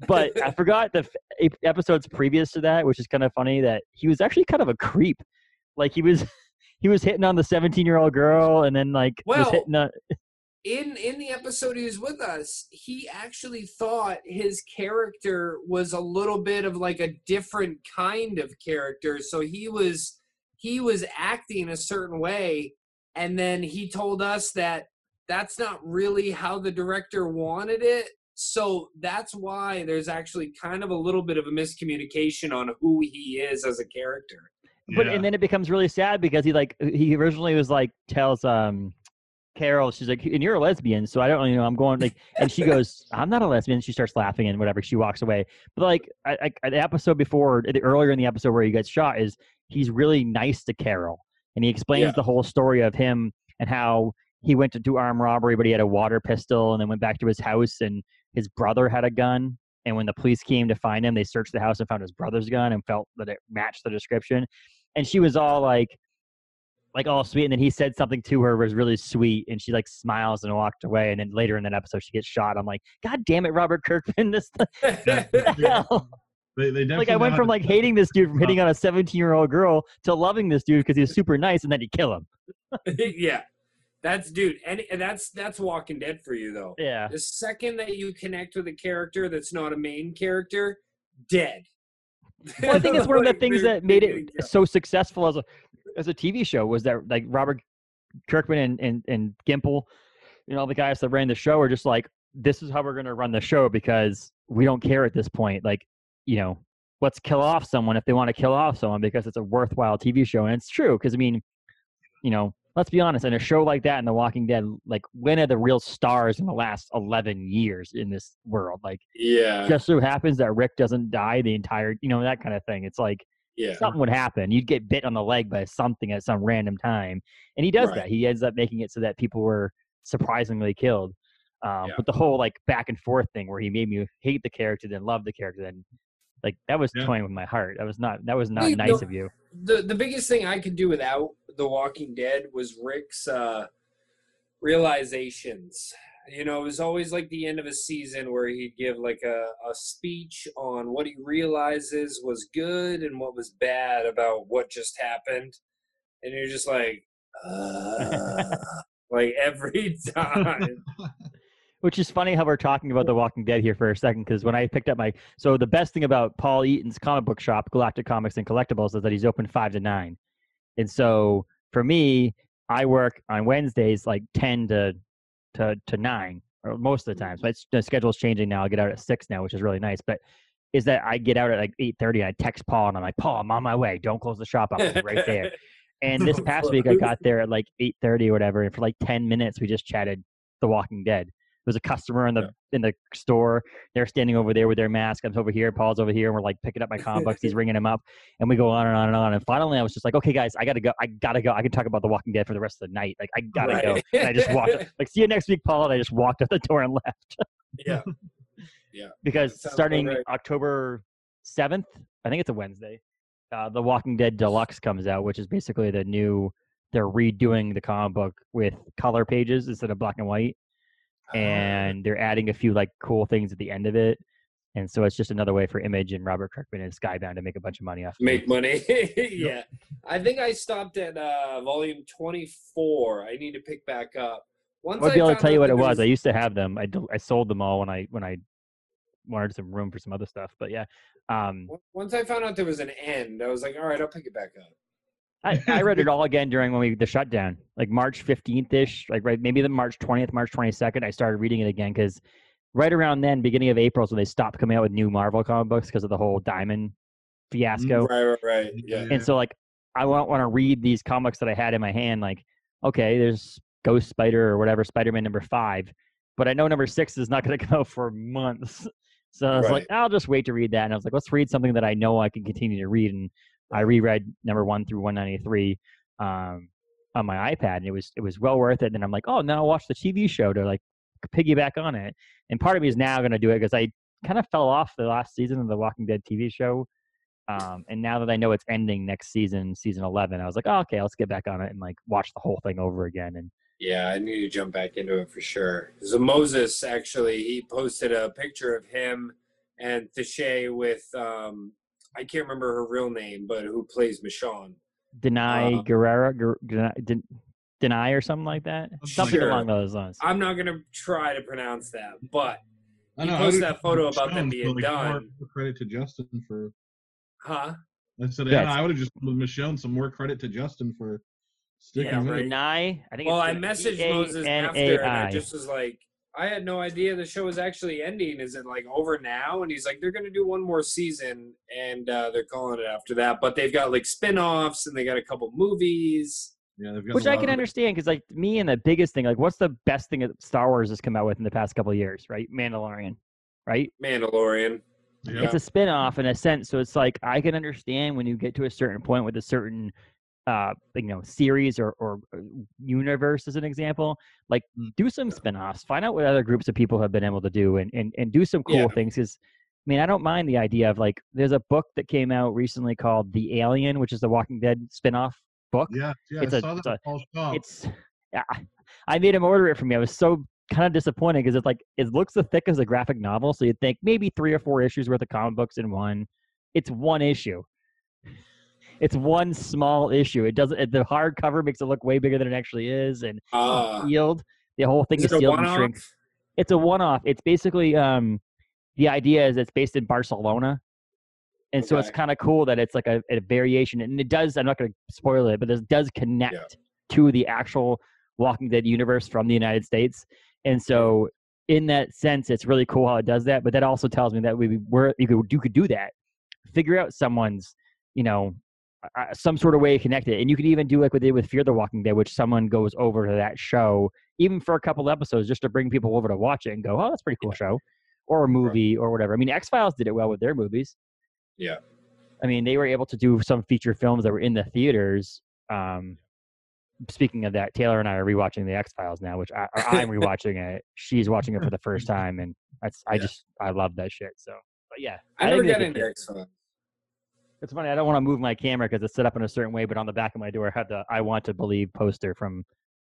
A: but i forgot the f- episodes previous to that which is kind of funny that he was actually kind of a creep. Like he was he was hitting on the 17 year old girl and then like was
B: Well,
A: hitting on
B: in in the episode he was with us, he actually thought his character was a little bit of like a different kind of character. So he was he was acting a certain way, and then he told us that that's not really how the director wanted it. So that's why there's actually kind of a little bit of a miscommunication on who he is as a character.
A: But
C: Yeah.
A: and then it becomes really sad because he like he originally was like tells um Carol she's like and you're a lesbian so I don't you know I'm going like and she goes I'm not a lesbian she starts laughing and whatever she walks away but like I, I, the episode before the earlier in the episode where he gets shot is he's really nice to Carol and he explains
B: Yeah.
A: the whole story of him and how he went to do armed robbery but he had a water pistol and then went back to his house and his brother had a gun and when the police came to find him they searched the house and found his brother's gun and felt that it matched the description and she was all like like all sweet and then he said something to her was really sweet and she like smiles and walked away and then later in that episode she gets shot i'm like god damn it robert kirkman this the hell
C: They, they
A: like i went from like hating this dude from hitting on a 17 year old girl to loving this dude because he was super nice and then he kill him
B: yeah. That's dude, and and that's that's Walking Dead for you though.
A: yeah
B: The second that you connect with a character that's not a main character, dead.
A: Well i think it's one of the things that made it so successful as a as a tv show was that like robert kirkman and and, and gimple you know all the guys that ran the show are just like this is how we're going to run the show because we don't care at this point. Like you know let's kill off someone if they want to kill off someone because it's a worthwhile tv show. And it's true because i mean you know let's be honest in a show like that in the walking dead like when are the real stars in the last 11 years in this world like
B: Yeah.
A: just so happens that rick doesn't die the entire you know that kind of thing it's like
B: Yeah.
A: something would happen. You'd get bit on the leg by something at some random time, and he does
B: Right.
A: that. He ends up making it so that people were surprisingly killed. Um,
B: Yeah.
A: But the whole like back and forth thing, where he made me hate the character, then love the character, then like that was
C: Yeah.
A: toying with my heart. That was not that was not
B: Hey,
A: nice
B: no-
A: of you.
B: The the biggest thing I could do without The Walking Dead was Rick's uh realizations. You know, it was always like the end of a season where he'd give like a, a speech on what he realizes was good and what was bad about what just happened. And you're just like, uh, like every time.
A: Which is funny how we're talking about The Walking Dead here for a second, because when I picked up my so the best thing about Paul Eaton's comic book shop, Galactic Comics and Collectibles, is that he's open five to nine, and so for me, I work on Wednesdays like ten to to to nine, or most of the times. My the schedule's changing now. I get out at six now, which is really nice. But is that I get out at like eight thirty, and I text Paul, and I'm like, Paul, I'm on my way. Don't close the shop. Be right there. And this past week, I got there at like eight thirty or whatever, and for like ten minutes, we just chatted The Walking Dead. There was a customer in the
B: Yeah.
A: in the store. They're standing over there with their mask. I'm over here. Paul's over here, and we're like picking up my comic books. He's ringing them up, and we go on and on and on. And finally, I was just like, "Okay, guys, I gotta go. I gotta go. I can talk about The Walking Dead for the rest of the night. Like, I gotta go." And I just walked. like, see you next week, Paul. And I just walked out the door and left
B: yeah. Yeah.
A: because
B: That sounds about
A: starting
B: right.
A: October seventh, I think it's a Wednesday. Uh, the Walking Dead Deluxe comes out, which is basically the new. They're redoing the comic book with color pages instead of black and white, and they're adding a few like cool things at the end of it. And so it's just another way for Image and Robert Kirkman and Skybound to make a bunch of money off. of it.
B: make money. yeah. I think I stopped at uh, volume 24. I need to pick back up. Once
A: I'll be able to tell you what it was. I used to have them. I, I sold them all when I when I wanted some room for some other stuff. But yeah, um,
B: Once I found out there was an end, I was like, all right, I'll pick it back up.
A: I, I read it all again during when we the shutdown, like March fifteenth ish, like right maybe the March twentieth, March twenty second. I started reading it again because right around then, beginning of April, so they stopped coming out with new Marvel comic books because of the whole Diamond fiasco.
B: Mm, right, right, right. Mm-hmm. Yeah.
A: And so like I want want to read these comics that I had in my hand. Like okay, there's Ghost Spider or whatever Spider Man number five, but I know number six is not going to come out for months. So I was
B: Right.
A: like, I'll just wait to read that. And I was like, let's read something that I know I can continue to read. And I reread number one through 193 um, on my iPad, and it was it was well worth it. And I'm like, oh, now I'll watch the TV show to like piggyback on it. And part of me is now going to do it because I kind of fell off the last season of the Walking Dead TV show. Um, and now that I know it's ending next season, season 11, I was like, oh, okay, let's get back on it and like watch the whole thing over again. And
B: Yeah, I need to jump back into it for sure. Moses actually he posted a picture of him and Theshay with um I can't remember her real name, but who plays Michonne.
A: Deny
B: Uh,
A: Guerrera, Guer- Deny, Den- Deny or something like that. Something
B: Sure.
A: along those lines.
B: I'm not gonna try to pronounce that, but
C: I
B: He
C: know, I
B: posted
C: would-
B: that photo about them
C: Michonne,
B: being
C: like,
B: done.
C: More credit to Justin for.
B: huh?
C: I said,
A: Yeah,
C: yeah, I would have just with Michonne some more credit to Justin for sticking
B: Yeah,
C: with
B: right.
C: it.
A: Deny. I think.
B: Well, I
A: it's
B: messaged Moses after, and I
A: D-A-N-A-I.
B: just was like, I had no idea the show was actually ending. Is it like over now? And he's like, they're gonna do one more season, and uh, they're calling it after that. But they've got like spin-offs, and they got a couple movies.
C: Yeah, got
A: Which I can understand because, like, me and the biggest thing, like, what's the best thing that Star Wars has come out with in the past couple of years, right? Mandalorian, right?
B: Mandalorian.
C: Yeah.
A: It's a spin off in a sense. So it's like, I can understand when you get to a certain point with a certain, uh, you know, series or, or uh, universe, as an example, like,
C: Mm.
A: do some spin offs, find out what other groups of people have been able to do and, and, and do some cool
B: Yeah.
A: things. Because, I mean, I don't mind the idea of, like, there's a book that came out recently called The Alien, which is the Walking Dead spin off book.
C: Yeah, yeah,
A: It's
C: I
A: a-
C: saw
A: it's a- it's yeah, I made him order it for me. I was so kind of disappointed because it's like it looks as thick as a graphic novel, so you'd think maybe three or four issues worth of comic books in one. It's one issue. It's one small issue. It doesn't. it- The hardcover makes it look way bigger than it actually is, and
B: Uh,
A: sealed. The whole thing
B: is
A: is, sealed and
B: one-off?
A: shrink. It's a one-off. It's basically um, the idea is it's based in Barcelona, and so it's kind of cool that it's like a, a variation, and it does. I'm not going to spoil it, but this does connect to the actual Walking Dead universe from the United States, and so in that sense, it's really cool how it does that. But that also tells me that we were you could you could do that, figure out someone's you know uh, some sort of way to connect it, and you could even do like what they did with Fear the Walking Dead, which someone goes over to that show even for a couple episodes just to bring people over to watch it and go, oh, that's a pretty cool show, or a movie or whatever. I mean, X Files did it well with their movies.
B: Yeah.
A: I mean, they were able to do some feature films that were in the theaters. Um, speaking of that, Taylor and I are rewatching the X Files now, which I, I'm rewatching it. She's watching it for the first time, and that's I
B: Yeah.
A: just I love that shit. So, but yeah,
B: I never got into X Files.
A: It's funny. I don't want to move my camera because it's set up in a certain way, but on the back of my door, I have the "I want to believe" poster from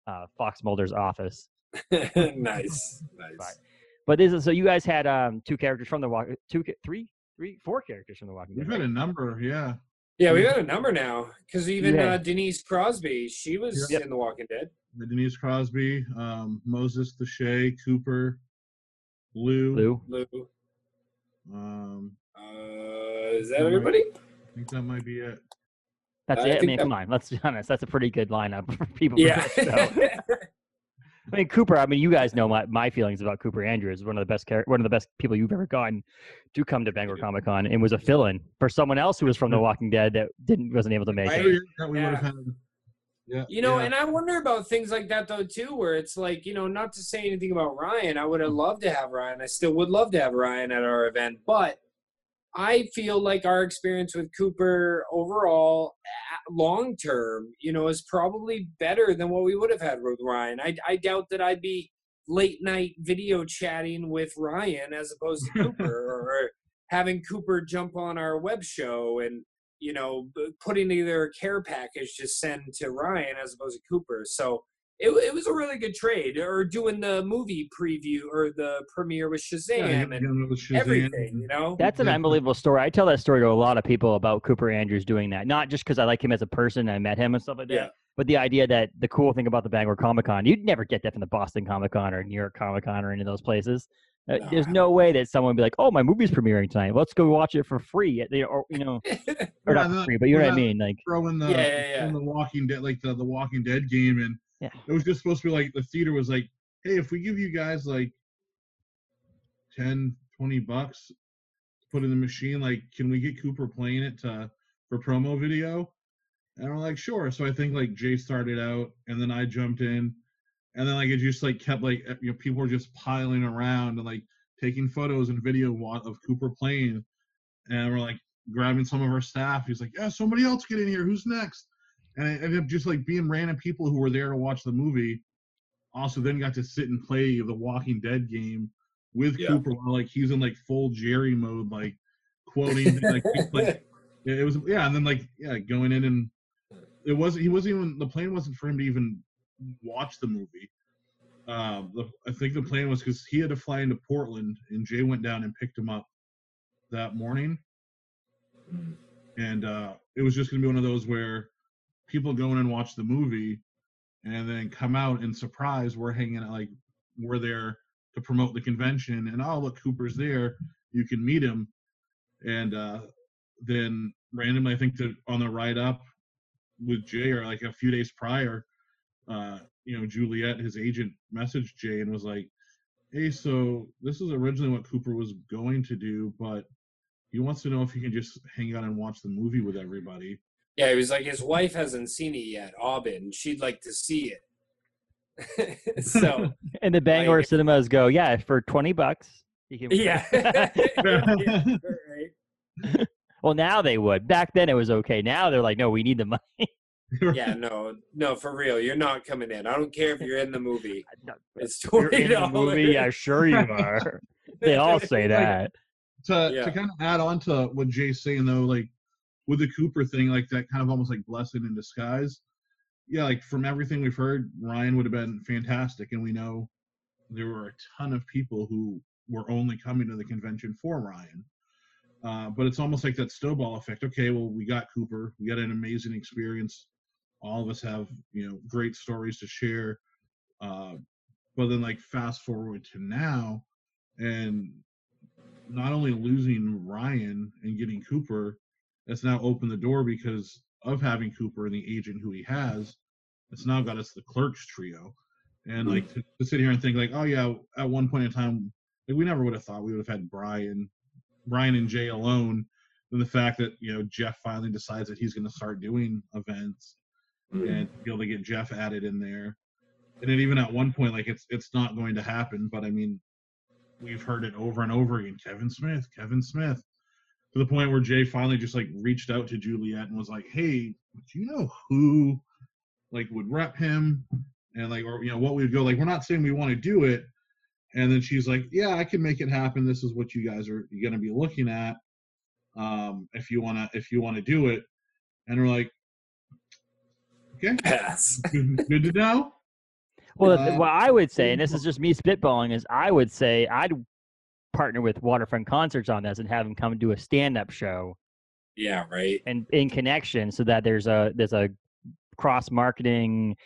A: uh, Fox Mulder's office.
B: nice, nice.
A: But this is so you guys had um two characters from the walk two ca- three three four characters from the Walking
C: We've
A: Dead.
C: had
A: right?
C: a number, yeah.
B: Yeah, we got a number now because even
A: Yeah.
B: uh, Denise Crosby, she was
A: Yep.
B: in The Walking Dead.
C: The Denise Crosby, um, Moses the Shea, Cooper, Lew.
A: Lew.
B: Lew.
C: Um,
B: Uh, is that everybody?
C: I think that might be it.
A: That's
B: I
A: it. I
B: think
A: mean,
B: that-
A: come on. Let's be honest. That's a pretty good lineup for people.
B: Yeah.
A: this show. I mean, Cooper. I mean, you guys know my, my feelings about Cooper Andrews. One of the best char- one of the best people you've ever gotten to come to Bangor Comic Con and was a fill-in for someone else who was from The Walking Dead that didn't wasn't able to make
B: Right.
A: it.
C: Yeah, we would have had. Yeah.
B: You know,
C: yeah.
B: and I wonder about things like that though too, where it's like, you know, not to say anything about Ryan. I would have mm. loved to have Ryan. I still would love to have Ryan at our event, but I feel like our experience with Cooper overall, long term, you know, is probably better than what we would have had with Ryan. I, I doubt that I'd be late night video chatting with Ryan as opposed to Cooper, or having Cooper jump on our web show and you know, putting together a care package to send to Ryan as opposed to Cooper. So it, it was a really good trade. Or doing the movie preview or the premiere with Shazam
C: Yeah,
B: and
C: Shazam.
B: everything, you know?
A: That's an
C: Yeah.
A: unbelievable story. I tell that story to a lot of people about Cooper Andrews doing that. Not just because I like him as a person and I met him and stuff like that,
B: Yeah.
A: but the idea that the cool thing about the Bangor Comic Con, you'd never get that from the Boston Comic Con or New York Comic Con or any of those places. Uh, There's no way that someone would be like, "Oh, my movie's premiering tonight. Let's go watch it for free." They- Or you know, or
C: Yeah,
A: not free, but you know what I mean. Like,
C: throwing the
B: Yeah, yeah, yeah.
C: in the Walking Dead, like the the Walking Dead game, and
A: Yeah.
C: it was just supposed to be like the theater was like, hey, if we give you guys like 10, 20 bucks to put in the machine, like, can we get Cooper playing it to for promo video? And we're like, sure. So I think like Jay started out, and then I jumped in, and then like it just like kept like you know people were just piling around, and like taking photos and video of Cooper playing, and we're like grabbing some of our staff. He's like, "Yeah, somebody else get in here. Who's next?" And it ended up just like being random people who were there to watch the movie. Also, then got to sit and play the Walking Dead game with
B: Yeah.
C: Cooper while like he's in like full Jerry mode, like quoting like, played- it was yeah, and then like yeah, going in and it wasn't he wasn't even the plan wasn't for him to even watch the movie. Um, the, I think the plan was because he had to fly into Portland, and Jay went down and picked him up that morning,
B: Mm.
C: and uh, it was just gonna be one of those where people go in and watch the movie, and then come out and surprise we're hanging out like we're there to promote the convention, and oh look Cooper's there, you can meet him, and uh, then randomly I think on the ride up with Jay or like a few days prior, uh, you know, Juliet, his agent, messaged Jay and was like, Hey, so this is originally what Cooper was going to do, but he wants to know if he can just hang out and watch the movie with everybody.
B: Yeah, he was like, his wife hasn't seen it yet, Aubin. She'd like to see it. so,
A: And the Bangor
B: Like-
A: cinemas go, yeah, for twenty bucks. You can
B: yeah. yeah right.
A: Well, now they would. Back then it was okay. Now they're like, no, we need the money.
B: Yeah, no, no, for real. You're not coming in. I don't care if you're in the movie. It's
A: You're
B: twenty
A: in the
B: dollars.
A: movie. Yeah, sure you are. they all say that.
C: to
B: Yeah.
C: to kind of add on to what Jay's saying though, like with the Cooper thing, like that kind of almost like blessing in disguise. Yeah, like from everything we've heard, Ryan would have been fantastic, and we know there were a ton of people who were only coming to the convention for Ryan. Uh, but it's almost like that snowball effect. Okay, well, we got Cooper, we got an amazing experience. All of us have you know great stories to share. Uh, but then like fast forward to now, and not only losing Ryan and getting Cooper, that's now opened the door because of having Cooper and the agent who he has. It's now got us the clerks trio, and hmm. like to, to sit here and think like, oh yeah, at one point in time, like we never would have thought we would have had Brian, Brian and Jay alone. Than the fact that you know Jeff finally decides that he's going to start doing events hmm. and be able to get Jeff added in there. And then even at one point, like it's it's not going to happen, but I mean, we've heard it over and over again. Kevin Smith, Kevin Smith, to the point where Jay finally just like reached out to Juliet and was like, "Hey, do you know who like would rep him?" And like, or you know, what we would go like. We're not saying we want to do it. And then she's like, "Yeah, I can make it happen. This is what you guys are going to be looking at. Um, if you wanna, if you want to do it." And we're like, "Okay,
B: Pass.
C: good, good to know."
A: Well,
C: Uh,
A: what I would say, and this is just me spitballing, is I would say I'd partner with Waterfront Concerts on this and have them come do a stand-up show
B: Yeah, right.
A: and in connection, so that there's a there's a cross marketing,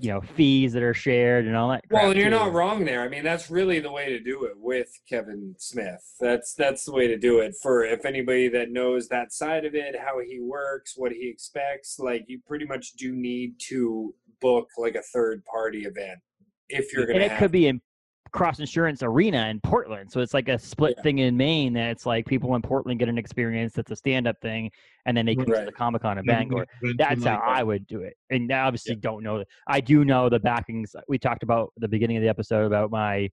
A: you know, fees that are shared and all that.
B: Well, you're
A: too.
B: not wrong there. I mean, that's really the way to do it with Kevin Smith. That's that's the way to do it. For if anybody that knows that side of it, how he works, what he expects, like you pretty much do need to book like a third party event if you're gonna.
A: And it
B: have
A: could be in Cross Insurance Arena in Portland, so it's like a split
B: Yeah.
A: thing in Maine. That it's like people in Portland get an experience that's a stand-up thing, and then they come to the Comic Con in Bangor. That's how I would do it. And I obviously don't know. I do know the backings. We talked about the beginning of the episode about my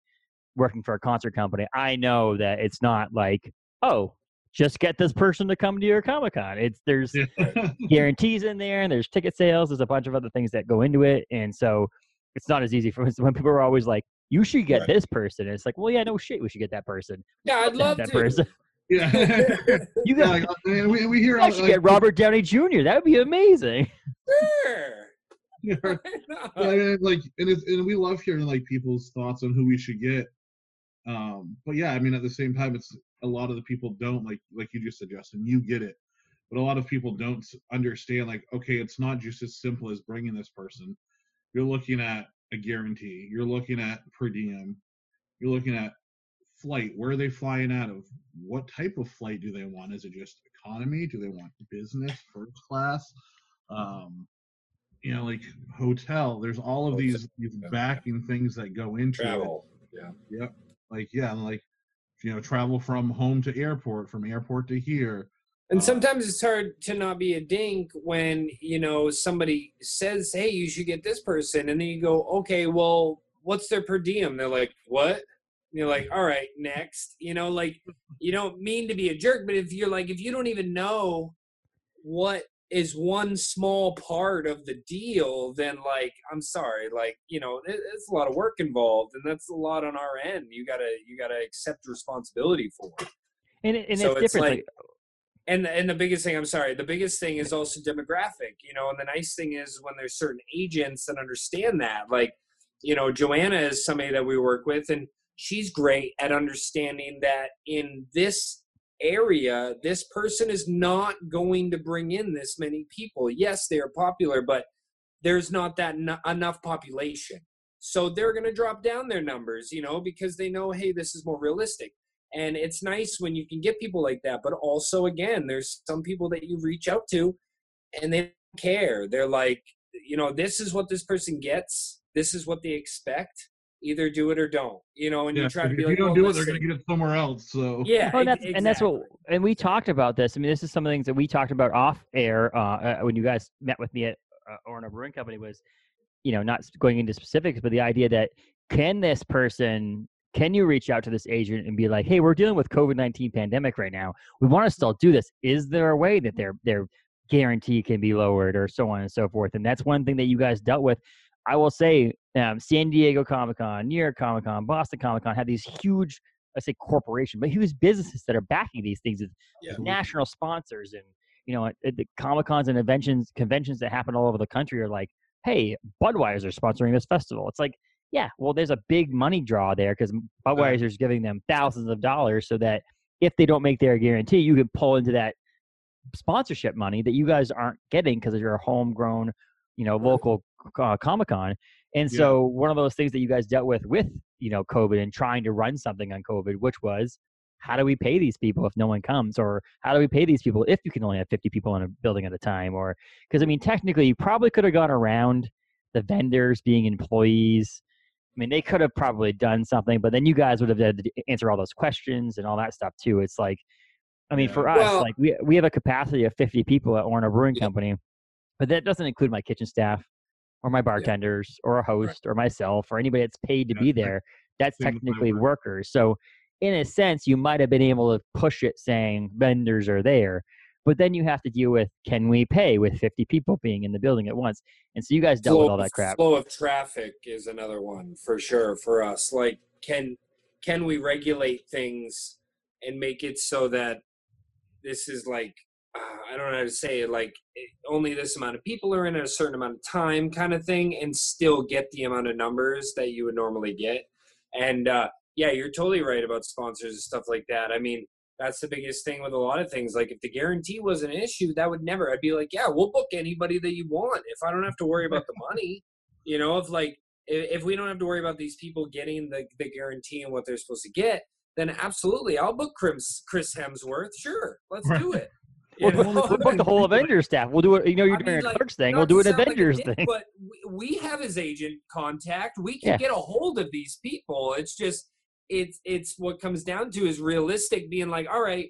A: working for a concert company. I know that it's not like, oh, just get this person to come to your Comic Con. It's there's
C: Yeah.
A: guarantees in there, and there's ticket sales. There's a bunch of other things that go into it, and so it's not as easy for us when people are always like, "You should get
B: Right.
A: this person." It's like, well, yeah, no shit, we should get that person.
B: Yeah, I'd love
A: that
B: to.
A: person.
C: yeah.
A: You
C: yeah,
A: got.
C: like, and we, we hear
A: I should
C: like,
A: get Robert Downey Jr. That would be amazing.
B: Sure.
C: Yeah,
B: Why not?
C: and, like and it's and we love hearing like people's thoughts on who we should get um but yeah i mean at the same time it's a lot of the people don't like like you just said justin you get it but a lot of people don't understand like okay it's not just as simple as bringing this person you're looking at a guarantee. You're looking at per diem. You're looking at flight. Where are they flying out of? What type of flight do they want? Is it just economy? Do they want business first class? Um you know like hotel. There's all of these these backing things that go into travel. it
B: Travel.
C: like yeah like you know travel from home to airport from airport to here
B: And sometimes it's hard to not be a dink when, you know, somebody says, hey, you should get this person. And then you go, okay, well, what's their per diem? They're like, what? you're like, all right, next. You know, like you don't mean to be a jerk, but if you're like, if you don't even know what is one small part of the deal, then like, I'm sorry, like you know, it, it's a lot of work involved, and that's a lot on our end. You gotta you gotta accept responsibility for. It.
A: And, it- and
B: So
A: it's
B: it's
A: different.
B: like-
A: like,
B: and and the biggest thing i'm sorry the biggest thing is also demographic you know and the nice thing is when there's certain agents that understand that like you know joanna is somebody that we work with and she's great at understanding that in this area this person is not going to bring in this many people. Yes they are popular but there's not that n- enough population. So they're going to drop down their numbers you know because they know hey this is more realistic and it's nice when you can get people like that but also again there's some people that you reach out to and they don't care they're like you know this is what this person gets this is what they expect either do it or don't you know and
C: Yeah,
B: you try to be
C: if
B: be
C: you don't
B: well,
C: do it, they're gonna get it somewhere else. So
B: yeah
A: Oh, and
B: ex-
A: that's and that's what and we talked about this. I mean, this is some of the things that we talked about off air uh, uh, when you guys met with me at uh, Orono Brewing Company. Was you know not going into specifics, but the idea that can this person can you reach out to this agent and be like, hey, we're dealing with COVID nineteen pandemic right now. We want to still do this. Is there a way that their their guarantee can be lowered or so on and so forth? And that's one thing that you guys dealt with. I will say, um, San Diego Comic Con, New York Comic Con, Boston Comic Con had these huge I say corporation, but huge businesses that are backing these things as
B: Yeah.
A: national sponsors and you know the comic cons and conventions conventions that happen all over the country are like, hey, Budweiser's sponsoring this festival. It's like, yeah, well, there's a big money draw there because Budweiser's giving them thousands of dollars so that if they don't make their guarantee, you can pull into that sponsorship money that you guys aren't getting because you're a homegrown, you know, local uh, comic con. And
C: Yeah.
A: so one of those things that you guys dealt with with you know COVID and trying to run something on COVID, which was how do we pay these people if no one comes, or how do we pay these people if you can only have 50 people in a building at a time, or because I mean technically you probably could have gone around the vendors being employees. I mean, they could have probably done something, but then you guys would have had to answer all those questions and all that stuff too. It's like, I mean,
C: Yeah.
A: for us,
B: Well-
A: like we we have a capacity of 50 people at Orono Brewing
B: Yeah.
A: Company, but that doesn't include my kitchen staff or my bartenders or a host or myself or anybody that's paid to
C: Yeah,
A: be
C: same-
A: there. That's
C: same
A: technically workers. So, in a sense, you might have been able to push it saying vendors are there, but then you have to deal with can we pay with 50 people being in the building at once? And so you guys dealt with all that crap.
B: Flow of traffic is another one for sure for us. Like, can can we regulate things and make it so that this is like uh, I don't know how to say it. Like, only this amount of people are in at a certain amount of time, kind of thing, and still get the amount of numbers that you would normally get. And uh, yeah, you're totally right about sponsors and stuff like that. I mean, that's the biggest thing with a lot of things. Like if the guarantee was an issue, that would never. I'd be like, yeah, we'll book anybody that you want if I don't have to worry about the money. You know, if like if, if we don't have to worry about these people getting the the guarantee and what they're supposed to get, then absolutely, I'll book Chris Chris Hemsworth. Sure, let's do it. You
A: We'll,
B: know?
A: book- we'll book the whole Avengers staff. We'll do it. You know, you're
B: I
A: doing
B: mean,
A: a
B: like,
A: clerks thing. We'll do an
B: like
A: Avengers
B: dick,
A: thing.
B: But we, we have his agent contact. We can
A: Yeah.
B: get a hold of these people. It's just it's it's what comes down to is realistic being like, all right,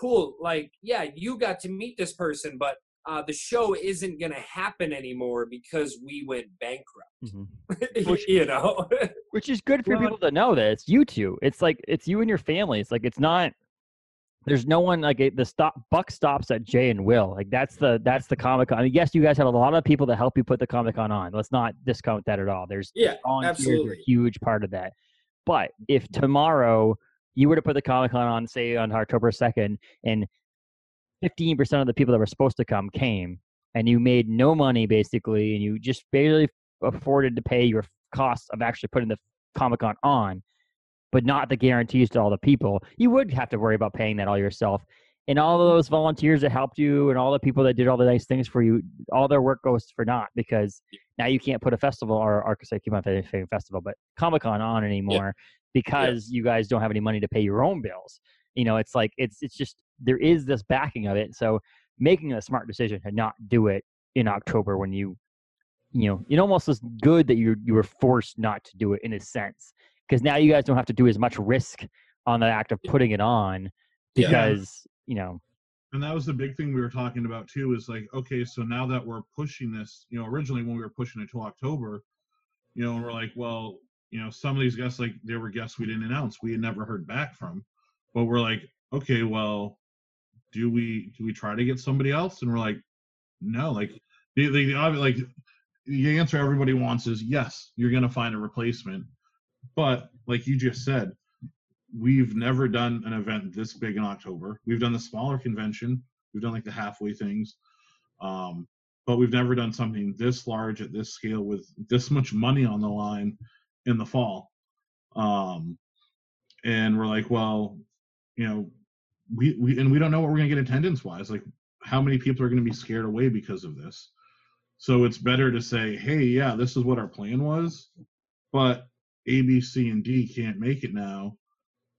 B: cool. Like, yeah, you got to meet this person, but uh, the show isn't gonna happen anymore because we went bankrupt.
A: Mhm. Which-
B: you know?
A: Which is good for
C: Well,
A: people to know that it's you two. It's like it's you and your family. It's like it's not. There's no one like the stop buck stops at Jay and Will. Like that's the that's the Comic Con. I mean, yes, you guys have a lot of people that help you put the Comic Con on. Let's not discount that at all. There's
B: yeah, absolutely.
A: a huge part of that. But if tomorrow you were to put the Comic Con on, say on October second, and fifteen percent of the people that were supposed to come came, and you made no money basically, and you just barely afforded to pay your costs of actually putting the Comic Con on, but not the guarantees to all the people, you would have to worry about paying that all yourself. And all of those volunteers that helped you, and all the people that did all the nice things for you, all their work goes for naught because now you can't put a festival or, or say keep on festival, but Comic Con on anymore because you guys don't have any money to pay your own bills. You know, it's like it's it's just there is this backing of it. So making a smart decision to not do it in October when you you know it almost is good that you you were forced not to do it in a sense because now you guys don't have to do as much risk on the act of putting it on
B: Yeah.
A: because you know
C: And that was the big thing we were talking about too. Is like, okay, so now that we're pushing this, you know, originally when we were pushing it to October, you know, we're like, well, you know, some of these guests, like there were guests we didn't announce, we had never heard back from, but we're like, okay, well, do we do we try to get somebody else? And we're like, no, like the the, the like the answer everybody wants is yes, you're gonna find a replacement, but like you just said, we've never done an event this big in October. We've done the smaller convention, we've done like the halfway things, um, but we've never done something this large at this scale with this much money on the line in the fall. Um, and we're like, well, you know, we, we and we don't know what we're gonna get attendance wise. Like, how many people are gonna be scared away because of this? So it's better to say, hey, yeah, this is what our plan was, but A, B, C, and D can't make it now.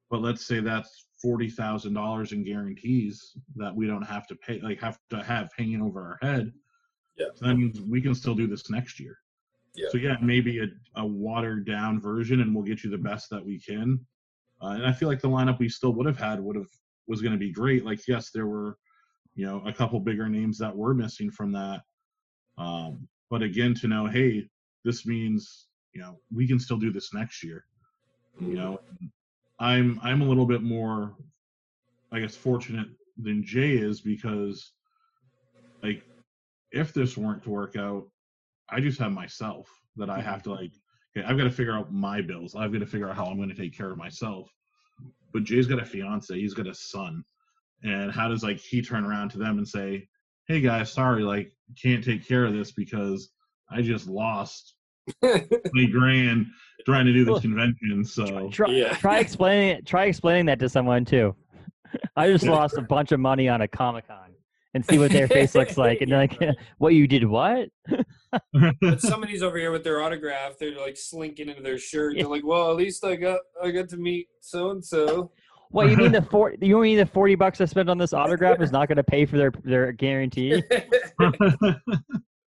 C: But let's say that's forty thousand dollars in guarantees that we don't have to pay, like have to have hanging over our head.
B: Yeah.
C: So that means we can still do this next year.
B: Yeah.
C: So yeah, maybe a, a watered down version, and we'll get you the best that we can. Uh, and I feel like the lineup we still would have had would have was going to be great. Like yes, there were, you know, a couple bigger names that were missing from that. Um, but again, to know, hey, this means you know we can still do this next year. You know, I'm I'm a little bit more, I guess, fortunate than Jay is because, like, if this weren't to work out, I just have myself that I mm-hmm. have to like. Okay, I've got to figure out my bills. I've got to figure out how I'm going to take care of myself. But Jay's got a fiance. He's got a son, and how does like he turn around to them and say, "Hey guys, sorry, like can't take care of this because I just lost twenty grand trying to do this convention." So
A: Try,
B: Yeah.
A: try explaining it. Try explaining that to someone too. I just lost a bunch of money on a Comic Con, and see what their face looks like, and they're like, "What you did? What?"
B: but somebody's over here with their autograph. They're like slinking into their shirt. They're like, "Well, at least I got I got to meet so and so."
A: What you mean the four? You mean the forty bucks I spent on this autograph is not going to pay for their their guarantee?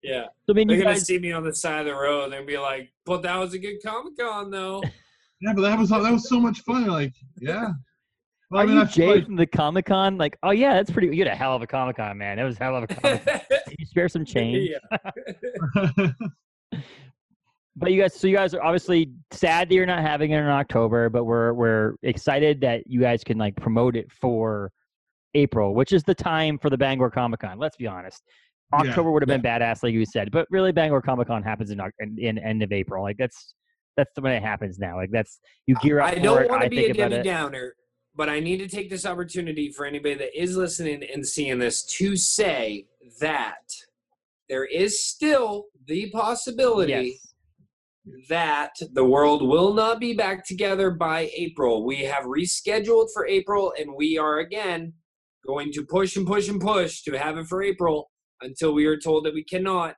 B: Yeah,
A: So I mean,
B: they're gonna
A: guys,
B: see me on the side of the road and be like, "But that was a good Comic Con, though."
C: yeah, but that was that was so much fun. Like, yeah. Well,
A: are
C: I mean,
A: you
C: I
A: Jay
C: like-
A: from the Comic Con? Like, oh yeah, that's pretty. You had a hell of a Comic Con, man. It was a hell of a Comic Con. You spare some change?
B: yeah.
A: But you guys, so you guys are obviously sad that you're not having it in October, but we're we're excited that you guys can like promote it for April, which is the time for the Bangor Comic Con. Let's be honest.
C: Yeah,
A: October would have been badass, like you said, but really Bangor Comic Con happens in, in in end of April. Like that's that's when it happens now. Like that's you gear up.
B: I
A: for
B: don't want to be a Debbie. Downer, but I need to take this opportunity for anybody that is listening and seeing this to say that there is still the possibility
A: Yes.
B: that the world will not be back together by April. We have rescheduled for April, and we are again going to push and push and push to have it for April until we are told that we cannot.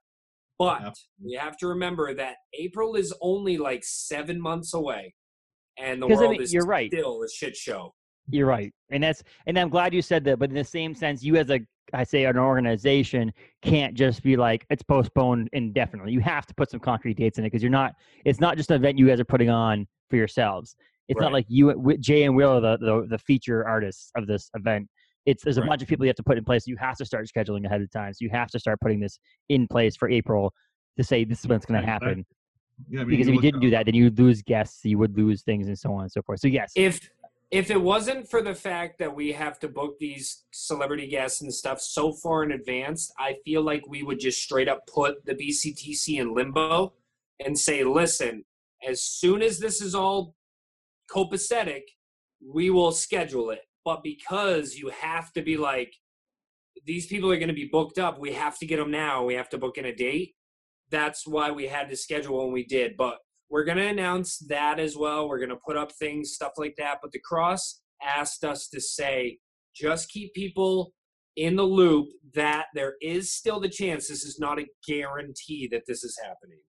B: But
C: Yep.
B: we have to remember that April is only like seven months away, and the
A: 'Cause, I
B: world
A: mean,
B: is
A: you're right.
B: still a shit show.
A: You're right, and that's and I'm glad you said that. But in the same sense, you as a I say an organization can't just be like it's postponed indefinitely. You have to put some concrete dates in it because you're not. It's not just an event you guys are putting on for yourselves. It's not like you, Wi- Jay and Will, are the, the the feature artists of this event. It's there's a
C: Right.
A: bunch of people you have to put in place. You have to start scheduling ahead of time. So you have to start putting this in place for April to say this is what's going to
C: Right, right.
A: happen.
C: yeah, I mean,
A: Because if you didn't
C: at-
A: do that, then you would lose guests. You would lose things and so on and so forth. So yes,
B: If if it wasn't for the fact that we have to book these celebrity guests and stuff so far in advance, I feel like we would just straight up put the BCTC in limbo and say, listen, as soon as this is all copacetic, we will schedule it. But because you have to be like, these people are going to be booked up, we have to get them now. We have to book in a date. That's why we had to schedule when we did. But we're going to announce that as well. We're going to put up things, stuff like that. But the cross asked us to say, just keep people in the loop that there is still the chance. This is not a guarantee that this is happening.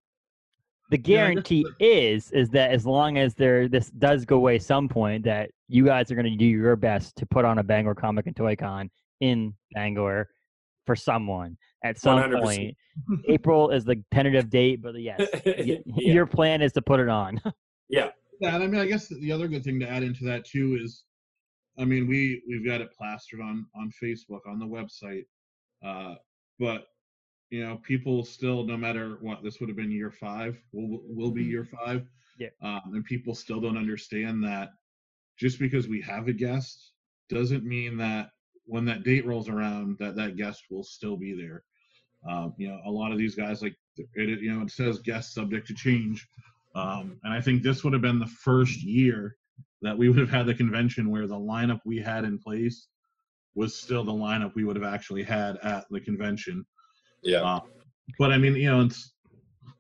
A: The
C: Yeah, I guess
A: guarantee
C: the-
A: is is that as long as there this does go away some point that you guys are going to do your best to put on a Bangor Comic and Toy Con in Bangor for someone at some
B: 100%.
A: point. April is the tentative date, but yes,
B: Yeah.
A: your plan is to put it on.
C: Yeah, and I mean, I guess the other good thing to add into that too is, I mean, we we've got it plastered on on Facebook on the website, uh, but you know, people still, no matter what, this would have been year five, will will be year five.
A: Yeah.
C: Um, and people still don't understand that just because we have a guest doesn't mean that when that date rolls around that that guest will still be there. Um, you know, a lot of these guys like it, you know it says guest subject to change, um, and I think this would have been the first year that we would have had the convention where the lineup we had in place was still the lineup we would have actually had at the convention.
D: Yeah.
C: Uh, but I mean, you know, it's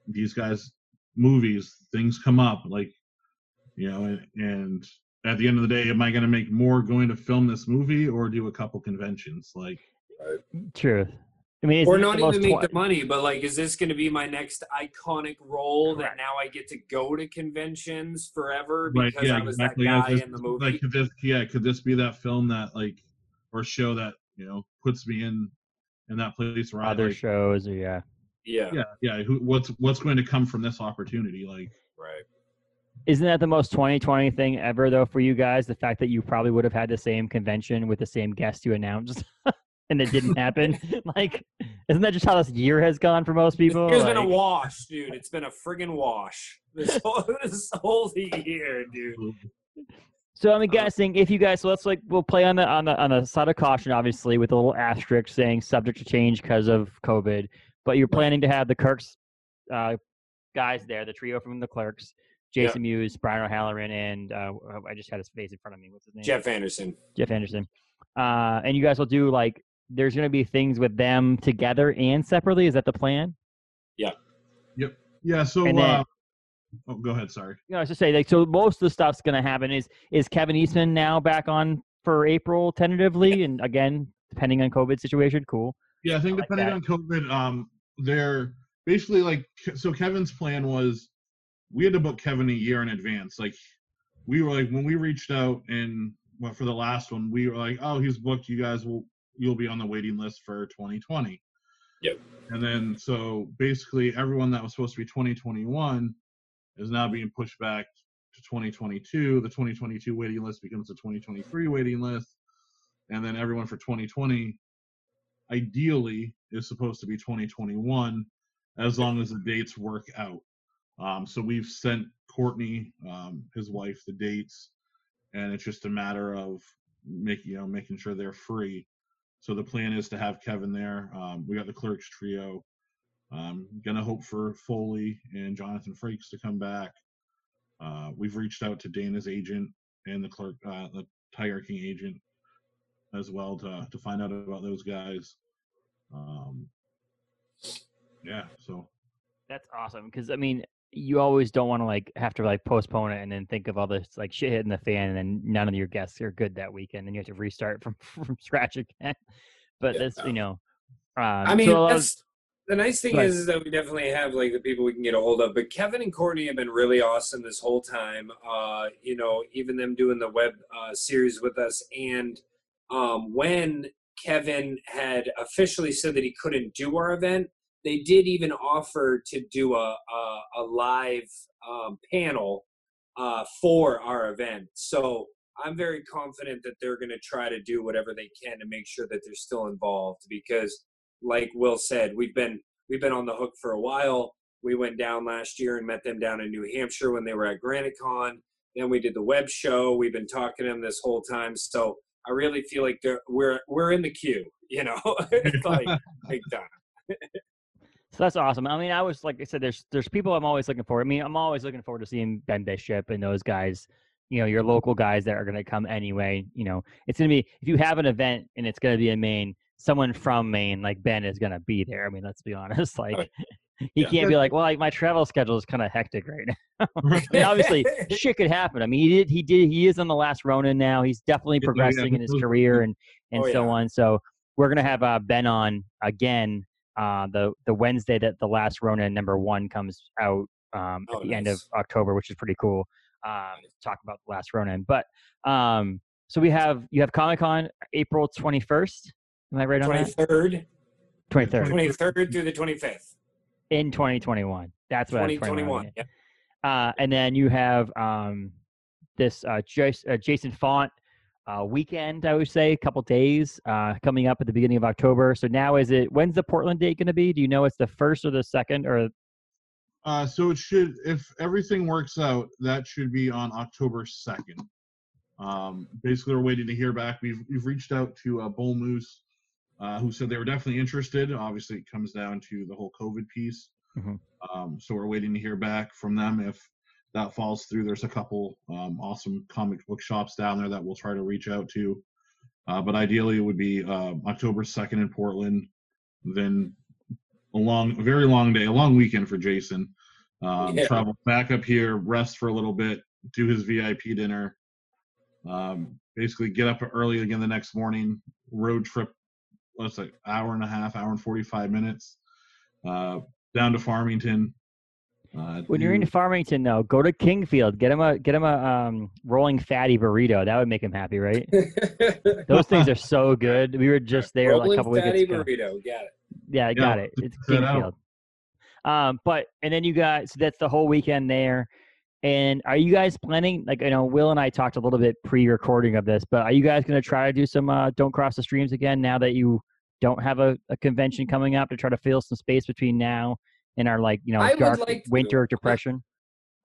C: these guys, movies, things come up, like, you know, and, and at the end of the day, am I going to make more going to film this movie or do a couple conventions? Like,
A: Truth. I mean,
B: or
A: isn't it
B: not
A: the most
B: even make
A: twi-
B: the money, but like, is this going to be my next iconic role
A: Correct.
B: that now I get to go to conventions forever
C: right?
B: because
C: Yeah,
B: I was
C: exactly.
B: that
C: Yeah,
B: guy
C: this-
B: in the movie?
C: Like, could this, yeah, could this be that film that like, or show that you know puts me in in that place where I
A: other
C: like,
A: shows or yeah.
B: yeah,
C: yeah, yeah. Who, what's what's going to come from this opportunity? Like,
B: right.
A: Isn't that the most 2020 thing ever though for you guys? The fact that you probably would have had the same convention with the same guest you announced and it didn't happen. like, isn't that just how this year has gone for most people?
B: It's been a wash, dude. It's been a friggin' wash. This whole, this whole year, dude.
A: So I'm
B: Uh,
A: guessing if you guys, so let's like we'll play on the on the on the side of caution, obviously, with a little asterisk saying subject to change because of COVID. But you're planning to have the Kirks uh, guys there, the trio from the Clerks,
B: Yeah.
A: Jason Mewes, Brian O'Halloran, and uh, I just had his face in front of me. What's his name?
B: Jeff Anderson.
A: Jeff Anderson. Uh, and you guys will do like there's going to be things with them together and separately. Is that the plan?
C: yeah. Yep. Yeah. So,
A: And then-
C: uh, oh, go ahead. Sorry.
A: You know, I was just say like so most of the stuff's going to happen. Is is Kevin Eastman now back on for April tentatively, and again depending on COVID situation? Cool.
C: Yeah, I think
A: I like
C: depending
A: that.
C: on COVID, um, they're basically like so. Kevin's plan was we had to book Kevin a year in advance. Like we were like when we reached out and well, for the last one, we were like, oh, he's booked. You guys will you'll be on the waiting list for 2020.
D: Yep.
C: And then so basically everyone that was supposed to be 2021 is now being pushed back to 2022. The 2022 waiting list becomes the 2023 waiting list, and then everyone for 2020 ideally is supposed to be 2021 as long as the dates work out. Um, so we've sent Courtney, um, his wife, the dates, and it's just a matter of making you know making sure they're free. So the plan is to have Kevin there. Um, we got the clerks trio. Um, gonna hope for Foley and Jonathan Frakes to come back. Uh, we've reached out to Dana's agent and the clerk, uh, the Tiger King agent, as well to to find out about those guys. Um, yeah, so
A: That's awesome because I mean you always don't want to like have to like postpone it and then think of all this like shit hitting the fan and then none of your guests are good that weekend and you have to restart from from scratch again. But
D: Yeah.
A: that's you know. Um,
B: I mean,
A: so,
B: that's the nice thing is, is that we definitely have like the people we can get a hold of. But Kevin and Courtney have been really awesome this whole time. Uh, you know, even them doing the web uh, series with us, and um, when Kevin had officially said that he couldn't do our event, they did even offer to do a a, a live um, panel uh, for our event. So I'm very confident that they're going to try to do whatever they can to make sure that they're still involved because like Will said, we've been we've been on the hook for a while. We went down last year and met them down in New Hampshire when they were at Granite Con. Then we did the web show. We've been talking to them this whole time. So I really feel like we're we're in the queue, you know, It's like big time.
A: So that's awesome. I mean, I was like I said, there's there's people I'm always looking for. I mean, I'm always looking forward to seeing Ben Bishop and those guys. You know, your local guys that are going to come anyway. You know, it's going to be if you have an event and it's going to be in Maine, someone from Maine like Ben is going to be there. I mean, let's be honest. Like, he
D: Yeah.
A: can't be like, well, like my travel schedule is kind of hectic right now. I mean, obviously, shit could happen. I mean, he did, he did, he is on the last Ronin now. He's definitely
C: Yeah, yeah,
A: progressing in his career and and
B: Oh,
A: so
B: yeah.
A: on. So we're gonna have uh, Ben on again uh, the the Wednesday that the last Ronin number one comes out um, at
B: Oh,
A: the end of. October, which is pretty cool. Um, talk about the last Ronin, but um, so we have you have Comic Con April twenty first. Am I right on
B: Twenty
A: that?
B: third,
A: Twenty third
B: twenty third through the twenty fifth,
A: in twenty twenty one. That's what I
B: twenty
A: was
B: twenty
A: 21,
B: one.
A: yeah. Uh, and then you have um, this uh, Jas- uh, Jason Frank uh, weekend, I would say, a couple days uh, coming up at the beginning of October. So now is it, when's the Portland date going to be? Do you know it's the first or the second or
C: Uh, so it should, if everything works out, that should be on October second. Um, basically, we're waiting to hear back. We've we've reached out to uh, Bull Moose, uh, who said they were definitely interested. Obviously, it comes down to the whole COVID piece.
A: Mhm.
C: Um, so we're waiting to hear back from them if that falls through. There's a couple um, awesome comic book shops down there that we'll try to reach out to. Uh, but ideally, it would be uh, October 2nd in Portland. Then a long, very long day, a long weekend for Jason. Um,
B: Yeah.
C: Travel back up here, rest for a little bit, do his VIP dinner. Um, basically, get up early again the next morning. Road trip, what's say, hour and a half, hour and 45 minutes. Uh, down to Farmington. Uh,
A: When you're in Farmington, though, go to Kingfield. Get him a get him a um, rolling fatty burrito. That would make him happy, right? Those things are so good. We were just there like a
B: Rolling
A: couple
B: fatty
A: weekends ago.
B: burrito. Got it.
A: Yeah, I
C: Yeah,
A: got it. It's
C: that out.
A: Kingfield. Um, but and then you got so that's the whole weekend there. And are you guys planning? Like, you know, Will and I talked a little bit pre-recording of this, but are you guys going to try to do some uh, "Don't Cross the Streams" again now that you don't have a, a convention coming up to try to fill some space between now and our like you know
B: I
A: dark
B: like to.
A: winter depression?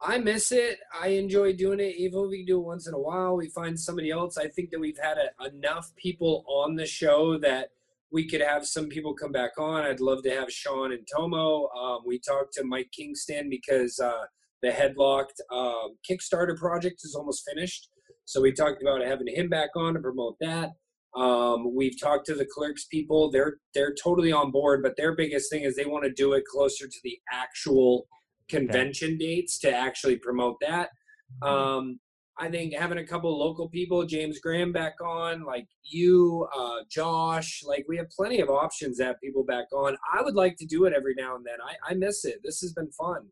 B: I miss it. I enjoy doing it. Even if we do it once in a while, we find somebody else. I think that we've had a, enough people on the show that we could have some people come back on. I'd love to have Sean and Tomo. Um, we talked to Mike Kingston because uh, the Headlocked um, Kickstarter project is almost finished. So we talked about having him back on to promote that. Um, we've talked to the clerks people. They're they're totally on board, but their biggest thing is they want to do it closer to the actual convention dates to actually promote that. Um, I think having a couple local people, James Graham back on, like you, uh, Josh, like we have plenty of options to have people back on. I would like to do it every now and then. I, I miss it. This has been fun.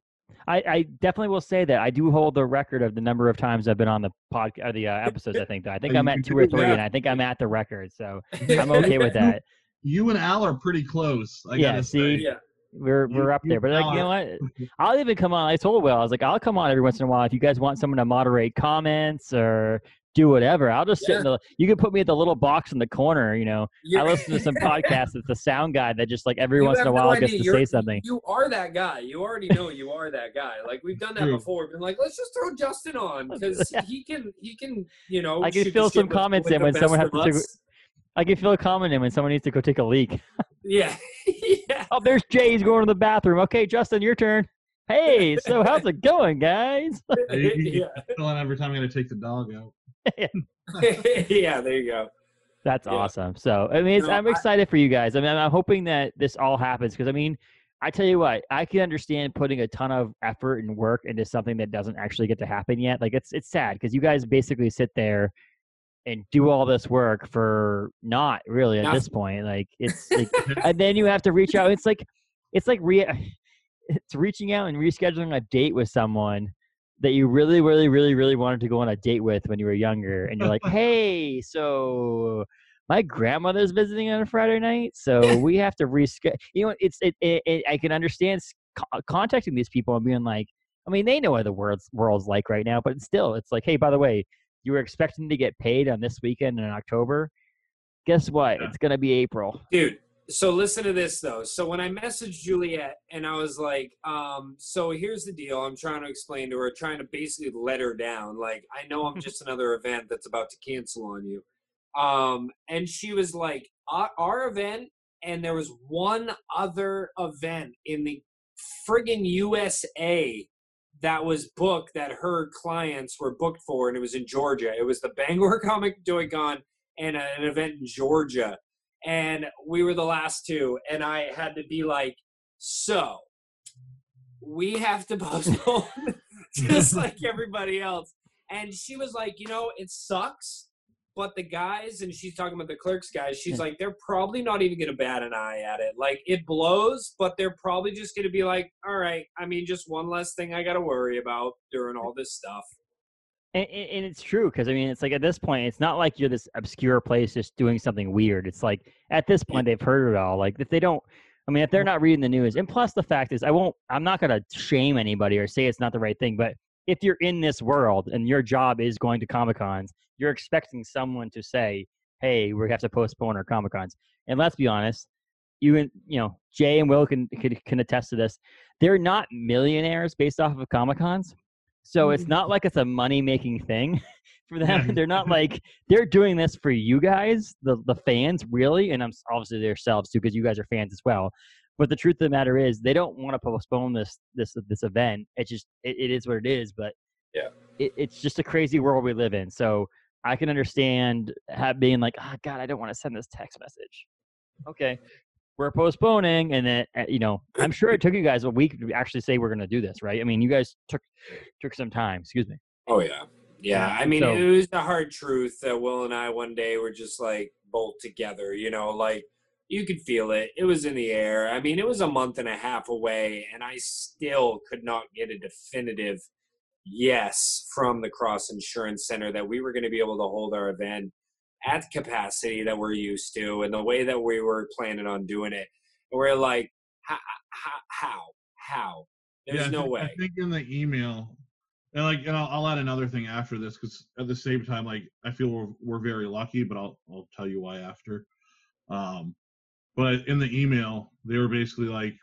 A: I, I definitely will say that I do hold the record of the number of times I've been on the podcast, or the uh, episodes. I think I think I'm at two or three,
B: that.
A: and I think I'm at the record, so I'm okay with that.
C: you and Al are pretty close. I
A: Yeah,
C: gotta
A: see?
C: say.
B: Yeah.
A: We're we're up there, but like you know what? I'll even come on. I told Will I was like, I'll come on every once in a while if you guys want someone to moderate comments or do whatever. I'll just sit in the. You can put me at the little box in the corner. You know, I
B: You're-
A: listen to some podcasts. It's the sound guy that just like every
B: You
A: once in a
B: have no
A: while gets to
B: You're-
A: say something.
B: You are that guy. You already know you are that guy. Like we've done that
C: True.
B: before. Been like, let's just throw Justin on because
A: Yeah.
B: he can. He can. You know.
A: I can
B: feel the
A: fill some
B: with-
A: comments
B: with
A: in when someone has to take- I can feel a comment in when someone needs to go take a leak.
B: Yeah. yeah.
A: Oh, there's Jay. He's going to the bathroom. Okay, Justin, your turn. Hey, so how's it going, guys?
B: yeah.
C: Feeling every time I'm going to take the dog out.
B: yeah. There you go.
A: That's
B: Yeah.
A: awesome. So I mean, it's,
B: No,
A: I'm
B: I-
A: excited for you guys. I mean, I'm hoping that this all happens because I mean, I tell you what, I can understand putting a ton of effort and work into something that doesn't actually get to happen yet. Like it's it's sad because you guys basically sit there and do all this work for not really at this point. Like it's like, and then you have to reach out. It's like it's like re- it's reaching out and rescheduling a date with someone that you really, really, really, really wanted to go on a date with when you were younger, and you're like, "Hey, so my grandmother's visiting on a Friday night, so we have to reschedule." You know, it's it, it, it. I can understand co- contacting these people and being like, I mean, they know what the world's world's like right now, but still, it's like, hey, by the way, you were expecting to get paid on this weekend in October. Guess what?
C: Yeah.
A: It's gonna be April.
B: dude so listen to this though. So when i messaged juliet and i was like um so here's the deal. I'm trying to explain to her trying to basically let her down. Like i know i'm just another event that's about to cancel on you. Um and she was like our, our event and there was one other event in the friggin usa that was booked that her clients were booked for and it was in georgia. It was the bangor comic joy con and a- an event in georgia and we were the last two and i had to be like so we have to postpone just like everybody else. And she was like you know it sucks but the guys and she's talking about the clerks guys she's like they're probably not even to bat an eye at it. Like it blows but they're probably just to be like all right i mean just one less thing i got to worry about during all this stuff
A: And, and it's true because I mean, it's like at this point, it's not like you're this obscure place just doing something weird. It's like at this point, they've heard it all. Like if they don't, I mean, if they're not reading the news, and plus the fact is, I won't, I'm not gonna shame anybody or say it's not the right thing. But if you're in this world and your job is going to comic cons, you're expecting someone to say, "Hey, we have to postpone our comic cons." And let's be honest, you and you know Jay and Will can can, can attest to this. They're not millionaires based off of Comic Cons, so it's mm. not like it's a money making thing for them. They're not like they're doing this for you guys, the the fans, really, and I'm obviously themselves too because you guys are fans as well. But the truth of the matter is, they don't want to postpone this this this event. It's just it, it is what it is. But
B: Yeah.
A: it, it's just a crazy world we live in. So I can understand ha- being like, oh God, I don't want to send this text message. Okay, we're postponing, and then uh, you know, I'm sure it took you guys a week to actually say we're going to do this, right? I mean, you guys took took some time. Excuse me.
B: Oh yeah, yeah. I mean,
A: So-
B: it was the hard truth that Will and I one day were just like both together. You know, like you could feel it. It was in the air. I mean, it was a month and a half away, and I still could not get a definitive yes from the Cross Insurance Center that we were going to be able to hold our event at the capacity that we're used to and the way that we were planning on doing it. And we're like, how, how, how? There's
C: Yeah,
B: no way.
C: I think in the email, and like, and I'll, I'll add another thing after this because at the same time, like, I feel we're we're very lucky, but I'll I'll tell you why after. Um, but in the email, they were basically like,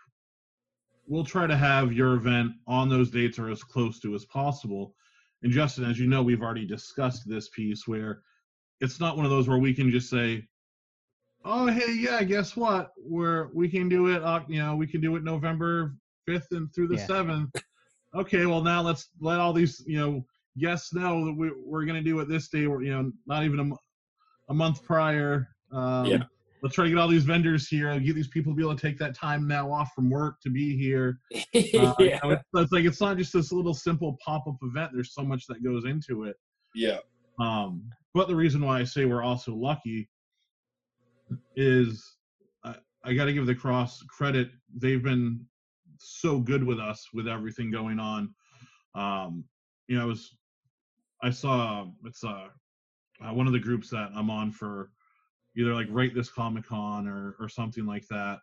C: "We'll try to have your event on those dates or as close to as possible." And Justin, as you know, we've already discussed this piece where it's not one of those where we can just say, "Oh, hey, yeah, guess what? We're we can do it. Uh, you know, we can do it November fifth and through the
A: Yeah.
C: seventh. Okay, well now let's let all these you know guests know that we, we're going to do it this day. Or you know, not even a, a month prior. Um,
B: Yeah.
C: Let's try to get all these vendors here. Get these people to be able to take that time now off from work to be here. Uh, you
B: yeah.
C: know, it's, it's like it's not just this little simple pop-up event. There's so much that goes into it.
B: yeah.
C: Um, but the reason why I say we're also lucky is I, I got to give the cross credit. They've been so good with us with everything going on. Um, you know, I was I saw it's uh, uh one of the groups that I'm on for either like rate this Comic Con or or something like that.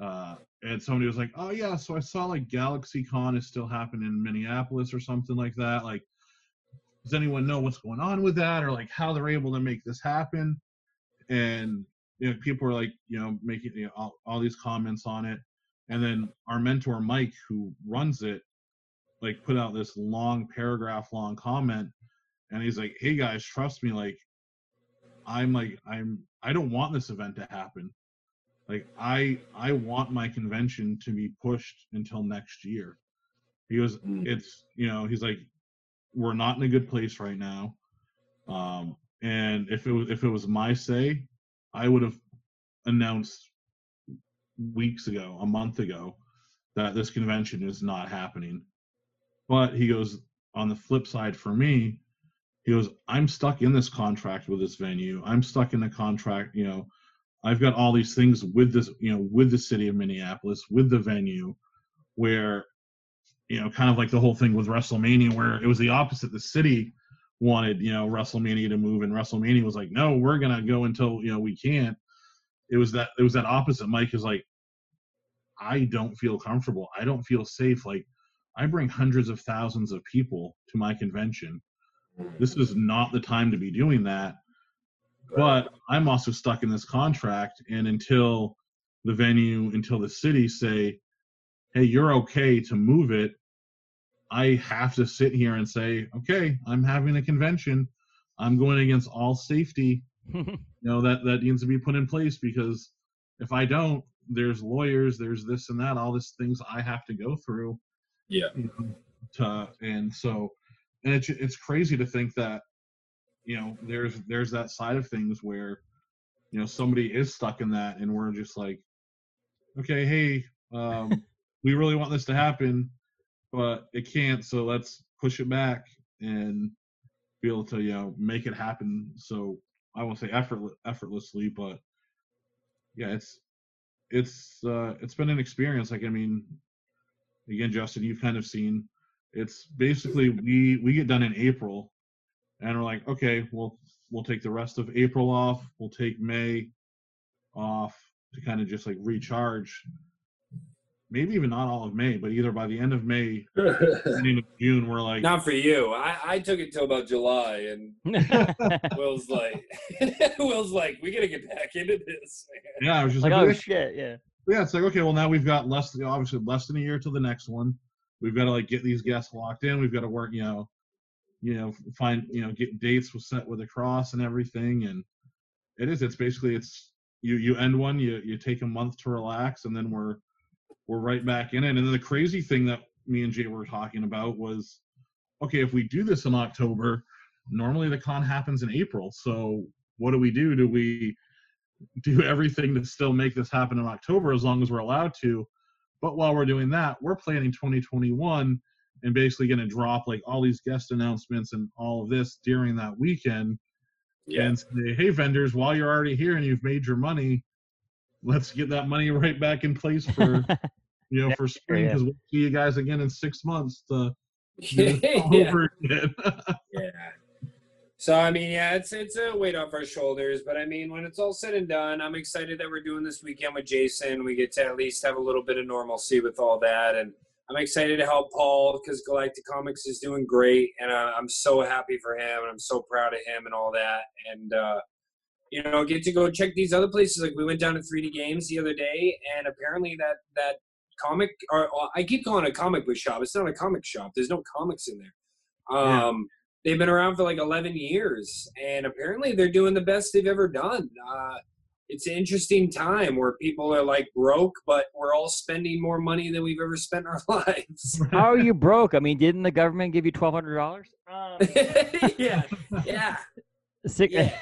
C: Uh, and somebody was like, "Oh yeah, so I saw like Galaxy Con is still happening in Minneapolis or something like that." Like, does anyone know what's going on with that or like how they're able to make this happen? And you know, people are like, you know, making you know, all, all these comments on it. And then our mentor Mike, who runs it, like put out this long paragraph long comment, and he's like, "Hey guys, trust me, like, I'm like, I'm, I don't want this event to happen. Like, I, I want my convention to be pushed until next year." He goes,
B: Mm.
C: "It's, you know, he's like, we're not in a good place right now, um, and if it was, if it was my say, I would have announced weeks ago, a month ago, that this convention is not happening. But he goes, on the flip side for me, he goes, I'm stuck in this contract with this venue. I'm stuck in a contract, you know, I've got all these things with this, you know, with the city of Minneapolis, with the venue, where, you know, kind of like the whole thing with WrestleMania, where it was the opposite. The city wanted, you know, WrestleMania to move, and WrestleMania was like, no, we're gonna go until you know we can't. It was that it was that opposite. Mike is like, I don't feel comfortable. I don't feel safe. Like, I bring hundreds of thousands of people to my convention. This is not the time to be doing that. But I'm also stuck in this contract, and until the venue, until the city say, "Hey, you're okay to move it," I have to sit here and say, "Okay, I'm having a convention. I'm going against all safety you know that that needs to be put in place because if i don't there's lawyers there's this and that all these things i have to go through
B: Yeah.
C: you know, to and so and it's it's crazy to think that you know there's there's that side of things where you know somebody is stuck in that and we're just like okay hey um we really want this to happen but it can't so let's push it back and be able to you know make it happen. So i won't say effortless, effortlessly but yeah it's it's uh it's been an experience. Like i mean again justin you've kind of seen it's basically we we get done in april and we're like okay we'll we'll take the rest of april off. We'll take may off to kind of just like recharge maybe even not all of may but either by the end of may beginning of june we're like
B: Not for you. I, I took it till about July, and Will's like, Will's like, we gotta get back into this.
C: yeah, I was just
A: like,
C: like,
A: oh
C: yeah,
A: shit, yeah.
C: yeah, it's like okay, well now we've got less, obviously less than a year till the next one. We've got to like get these guests locked in. We've got to work, you know, you know, find, you know, get dates with set with the cross and everything. And it is, it's basically, it's you, you end one, you, you take a month to relax, and then we're, we're right back in it. And then the crazy thing that me and Jay were talking about was, okay, if we do this in October, normally the con happens in April. So what do we do? Do we do everything to still make this happen in October as long as we're allowed to? But while we're doing that, we're planning 2021 and basically going to drop like all these guest announcements and all of this during that weekend
B: Yeah.
C: and say, hey, vendors, while you're already here and you've made your money, let's get that money right back in place for you know
A: Yeah,
C: for spring
A: yeah.
C: because we'll see you guys again in six months to
B: yeah.
C: over again.
B: yeah. So I mean, yeah, it's it's a weight off our shoulders, but I mean, when it's all said and done, I'm excited that we're doing this weekend with Jason. We get to at least have a little bit of normalcy with all that, and I'm excited to help Paul because Galactic Comics is doing great, and I, I'm so happy for him, and I'm so proud of him and all that, and uh, you know, get to go check these other places. Like we went down to 3D Games the other day, and apparently that that comic, or or I keep calling it a comic book shop. It's not a comic shop. There's no comics in there.
C: Yeah.
B: Um, they've been around for like 11 years and apparently they're doing the best they've ever done uh, it's an interesting time where people are like broke but we're all spending more money than we've ever spent in our lives
A: How are you broke? I mean, didn't the government give you twelve hundred dollars? Um,
B: yeah yeah
A: sick.
B: yeah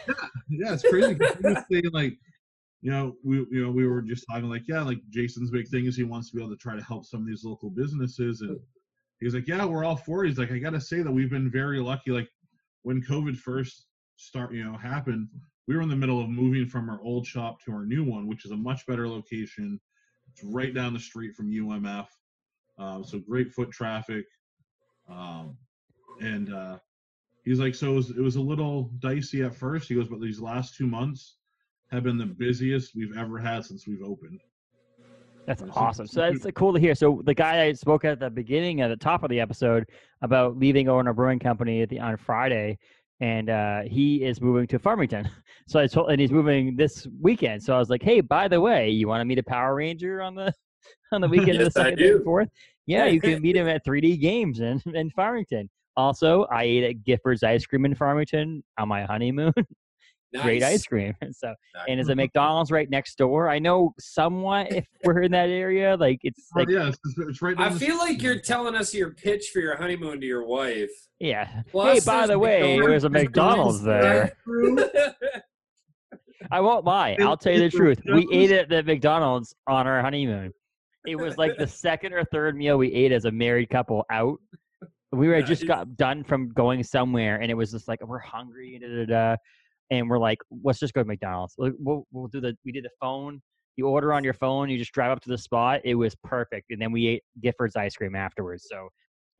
C: yeah, it's crazy. saying, like, you know, we you know we were just talking like, yeah, like Jason's big thing is he wants to be able to try to help some of these local businesses, and he's like, yeah, we're all for it. He's like, I got to say that we've been very lucky. Like when COVID first start, you know, happened, we were in the middle of moving from our old shop to our new one, which is a much better location. It's right down the street from UMF, um, so great foot traffic. Um, and uh, he's like, so it was, it was a little dicey at first. He goes, but these last two months have been the busiest we've ever had since we've opened.
A: That's
C: It's-
A: awesome. So that's cool to hear. So the guy I spoke at the beginning, at the top of the episode, about leaving Orono Brewing Company at the, on Friday, and uh, he is moving to Farmington. So I told, and he's moving this weekend. So I was like, hey, by the way, you want to meet a Power Ranger on the on the weekend of the second and fourth? Yeah, you can meet him at 3D Games in in Farmington. Also, I ate at Gifford's Ice Cream in Farmington on my honeymoon. Great ice cream. So and there's a McDonald's right next door. I know somewhat if we're in that area. Like it's
C: Oh,
A: like
C: yeah, it's, it's right.
B: i
C: down the
B: feel like you're telling us your pitch for your honeymoon to your wife
A: yeah. hey,
B: Plus,
A: by the way,
B: McDonald's-
A: there's a McDonald's there. I won't lie. I'll tell you the truth. We ate at the McDonald's on our honeymoon. It was like the second or third meal we ate as a married couple out. We were just got done from going somewhere, and it was just like we're hungry, da, da, da, and we're like, let's just go to McDonald's. We'll, we'll, we'll do the. We did the phone. You order on your phone. You just drive up to the spot. It was perfect, and then we ate Gifford's ice cream afterwards. So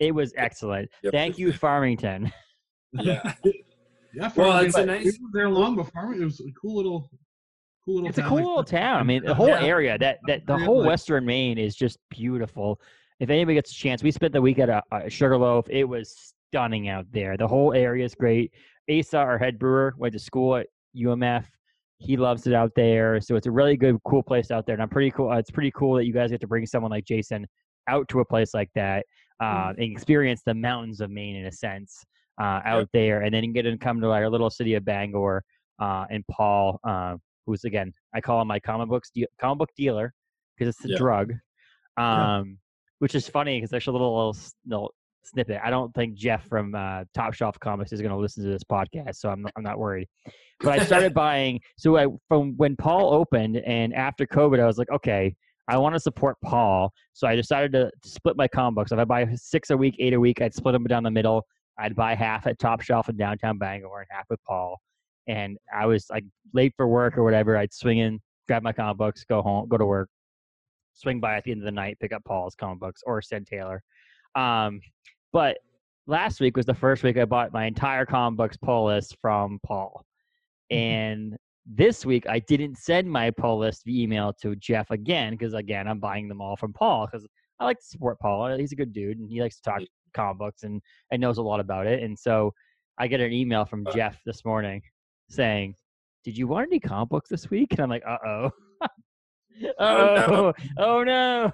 A: it was excellent.
B: Yep.
A: Thank you, Farmington.
B: yeah
C: Yeah,
B: Well, it's a nice.
C: we
B: nice-
C: were there long before. It was a cool little, cool little.
A: It's a cool
C: Like,
A: little town. I mean, the whole
B: Yeah.
A: area that that the whole
C: like-
A: Western Maine is just beautiful. If anybody gets a chance, we spent the week at a, a Sugarloaf. It was stunning out there. The whole area is great. Asa, our head brewer, went to school at UMF. He loves it out there. So it's a really good, cool place out there. And I'm pretty cool. Uh, it's pretty cool that you guys get to bring someone like Jason out to a place like that uh, and experience the mountains of Maine in a sense uh, out there, and then you get to come to our little city of Bangor. Uh, and Paul, uh, who's again, I call him my comic books de- comic book dealer because it's a drug. Um, which is funny because there's a little, little, little snippet. I don't think Jeff from uh, Top Shelf Comics is going to listen to this podcast, so I'm not, I'm not worried. But I started buying. So I, from when Paul opened and after COVID, I was like, okay, I want to support Paul. So I decided to split my comic books. If I buy six a week, eight a week, I'd split them down the middle. I'd buy half at Top Shelf in downtown Bangor and half with Paul. And I was like late for work or whatever. I'd swing in, grab my comic books, go home, go to work, swing by at the end of the night, pick up Paul's comic books or send Taylor. Um, but last week was the first week I bought my entire comic books pull list from Paul. And this week I didn't send my pull list via email to Jeff again because again I'm buying them all from Paul because I like to support Paul. He's a good dude and he likes to talk comic books and, and knows a lot about it. And so I get an email from Jeff this morning saying, "Did you want any comic books this week?" And I'm like, "Uh oh." Oh, oh, oh no.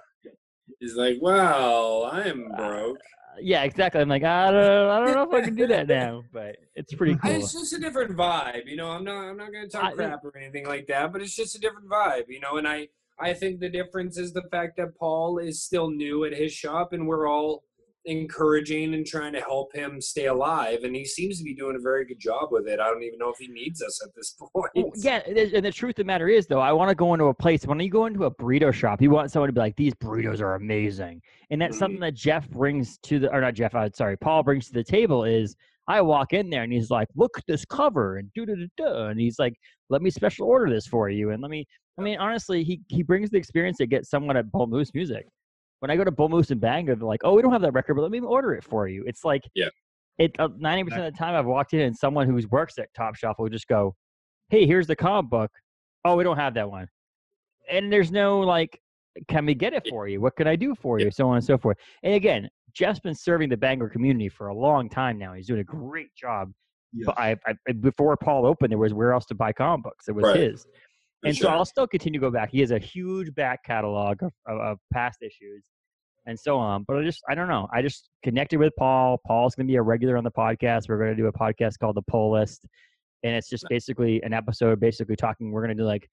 B: He's like, well, I'm uh, broke.
A: Yeah, exactly. I'm like, I don't, I don't know if I can do that now, but it's pretty cool.
B: It's just a different vibe, you know. I'm not, I'm not gonna talk
A: I-
B: crap or anything like that, but it's just a different vibe, you know. And I, I think the difference is the fact that Paul is still new at his shop, and we're all encouraging and trying to help him stay alive, and he seems to be doing a very good job with it. I don't even know if he needs us at this point.
A: Well, yeah, and the- truth of the matter is, though, I want to go into a place. When you go into a burrito shop, you want someone to be like, "These burritos are amazing," and that's something that Jeff brings to the, or not Jeff, uh, sorry, Paul brings to the table. Is I walk in there and he's like, "Look at this cover," and do da da, and he's like, "Let me special order this for you," and let me. I mean, honestly, he he brings the experience that gets someone at Bull Moose Music. When I go to Bull Moose and Bangor, they're like, "Oh, we don't have that record, but let me order it for you." It's like,
B: Yeah.
A: It uh, ninety percent of the time I've walked in and someone who works at Top Shelf will just go, hey, here's the comic book. Oh, we don't have that one. And there's no like, can we get it for you? What can I do for you? So on and so forth. And again, Jeff's been serving the Bangor community for a long time now. He's doing a great job.
C: Yes.
A: But I, I before Paul opened, there was where else to buy comic books. It was
B: Right.
A: his.
B: For
A: And so. I'll still continue to go back. He has a huge back catalog of, of, of past issues and so on. But I just, I don't know. I just connected with Paul. Paul's going to be a regular on the podcast. We're going to do a podcast called The Pull List. And it's just basically an episode, basically talking. We're going to do like,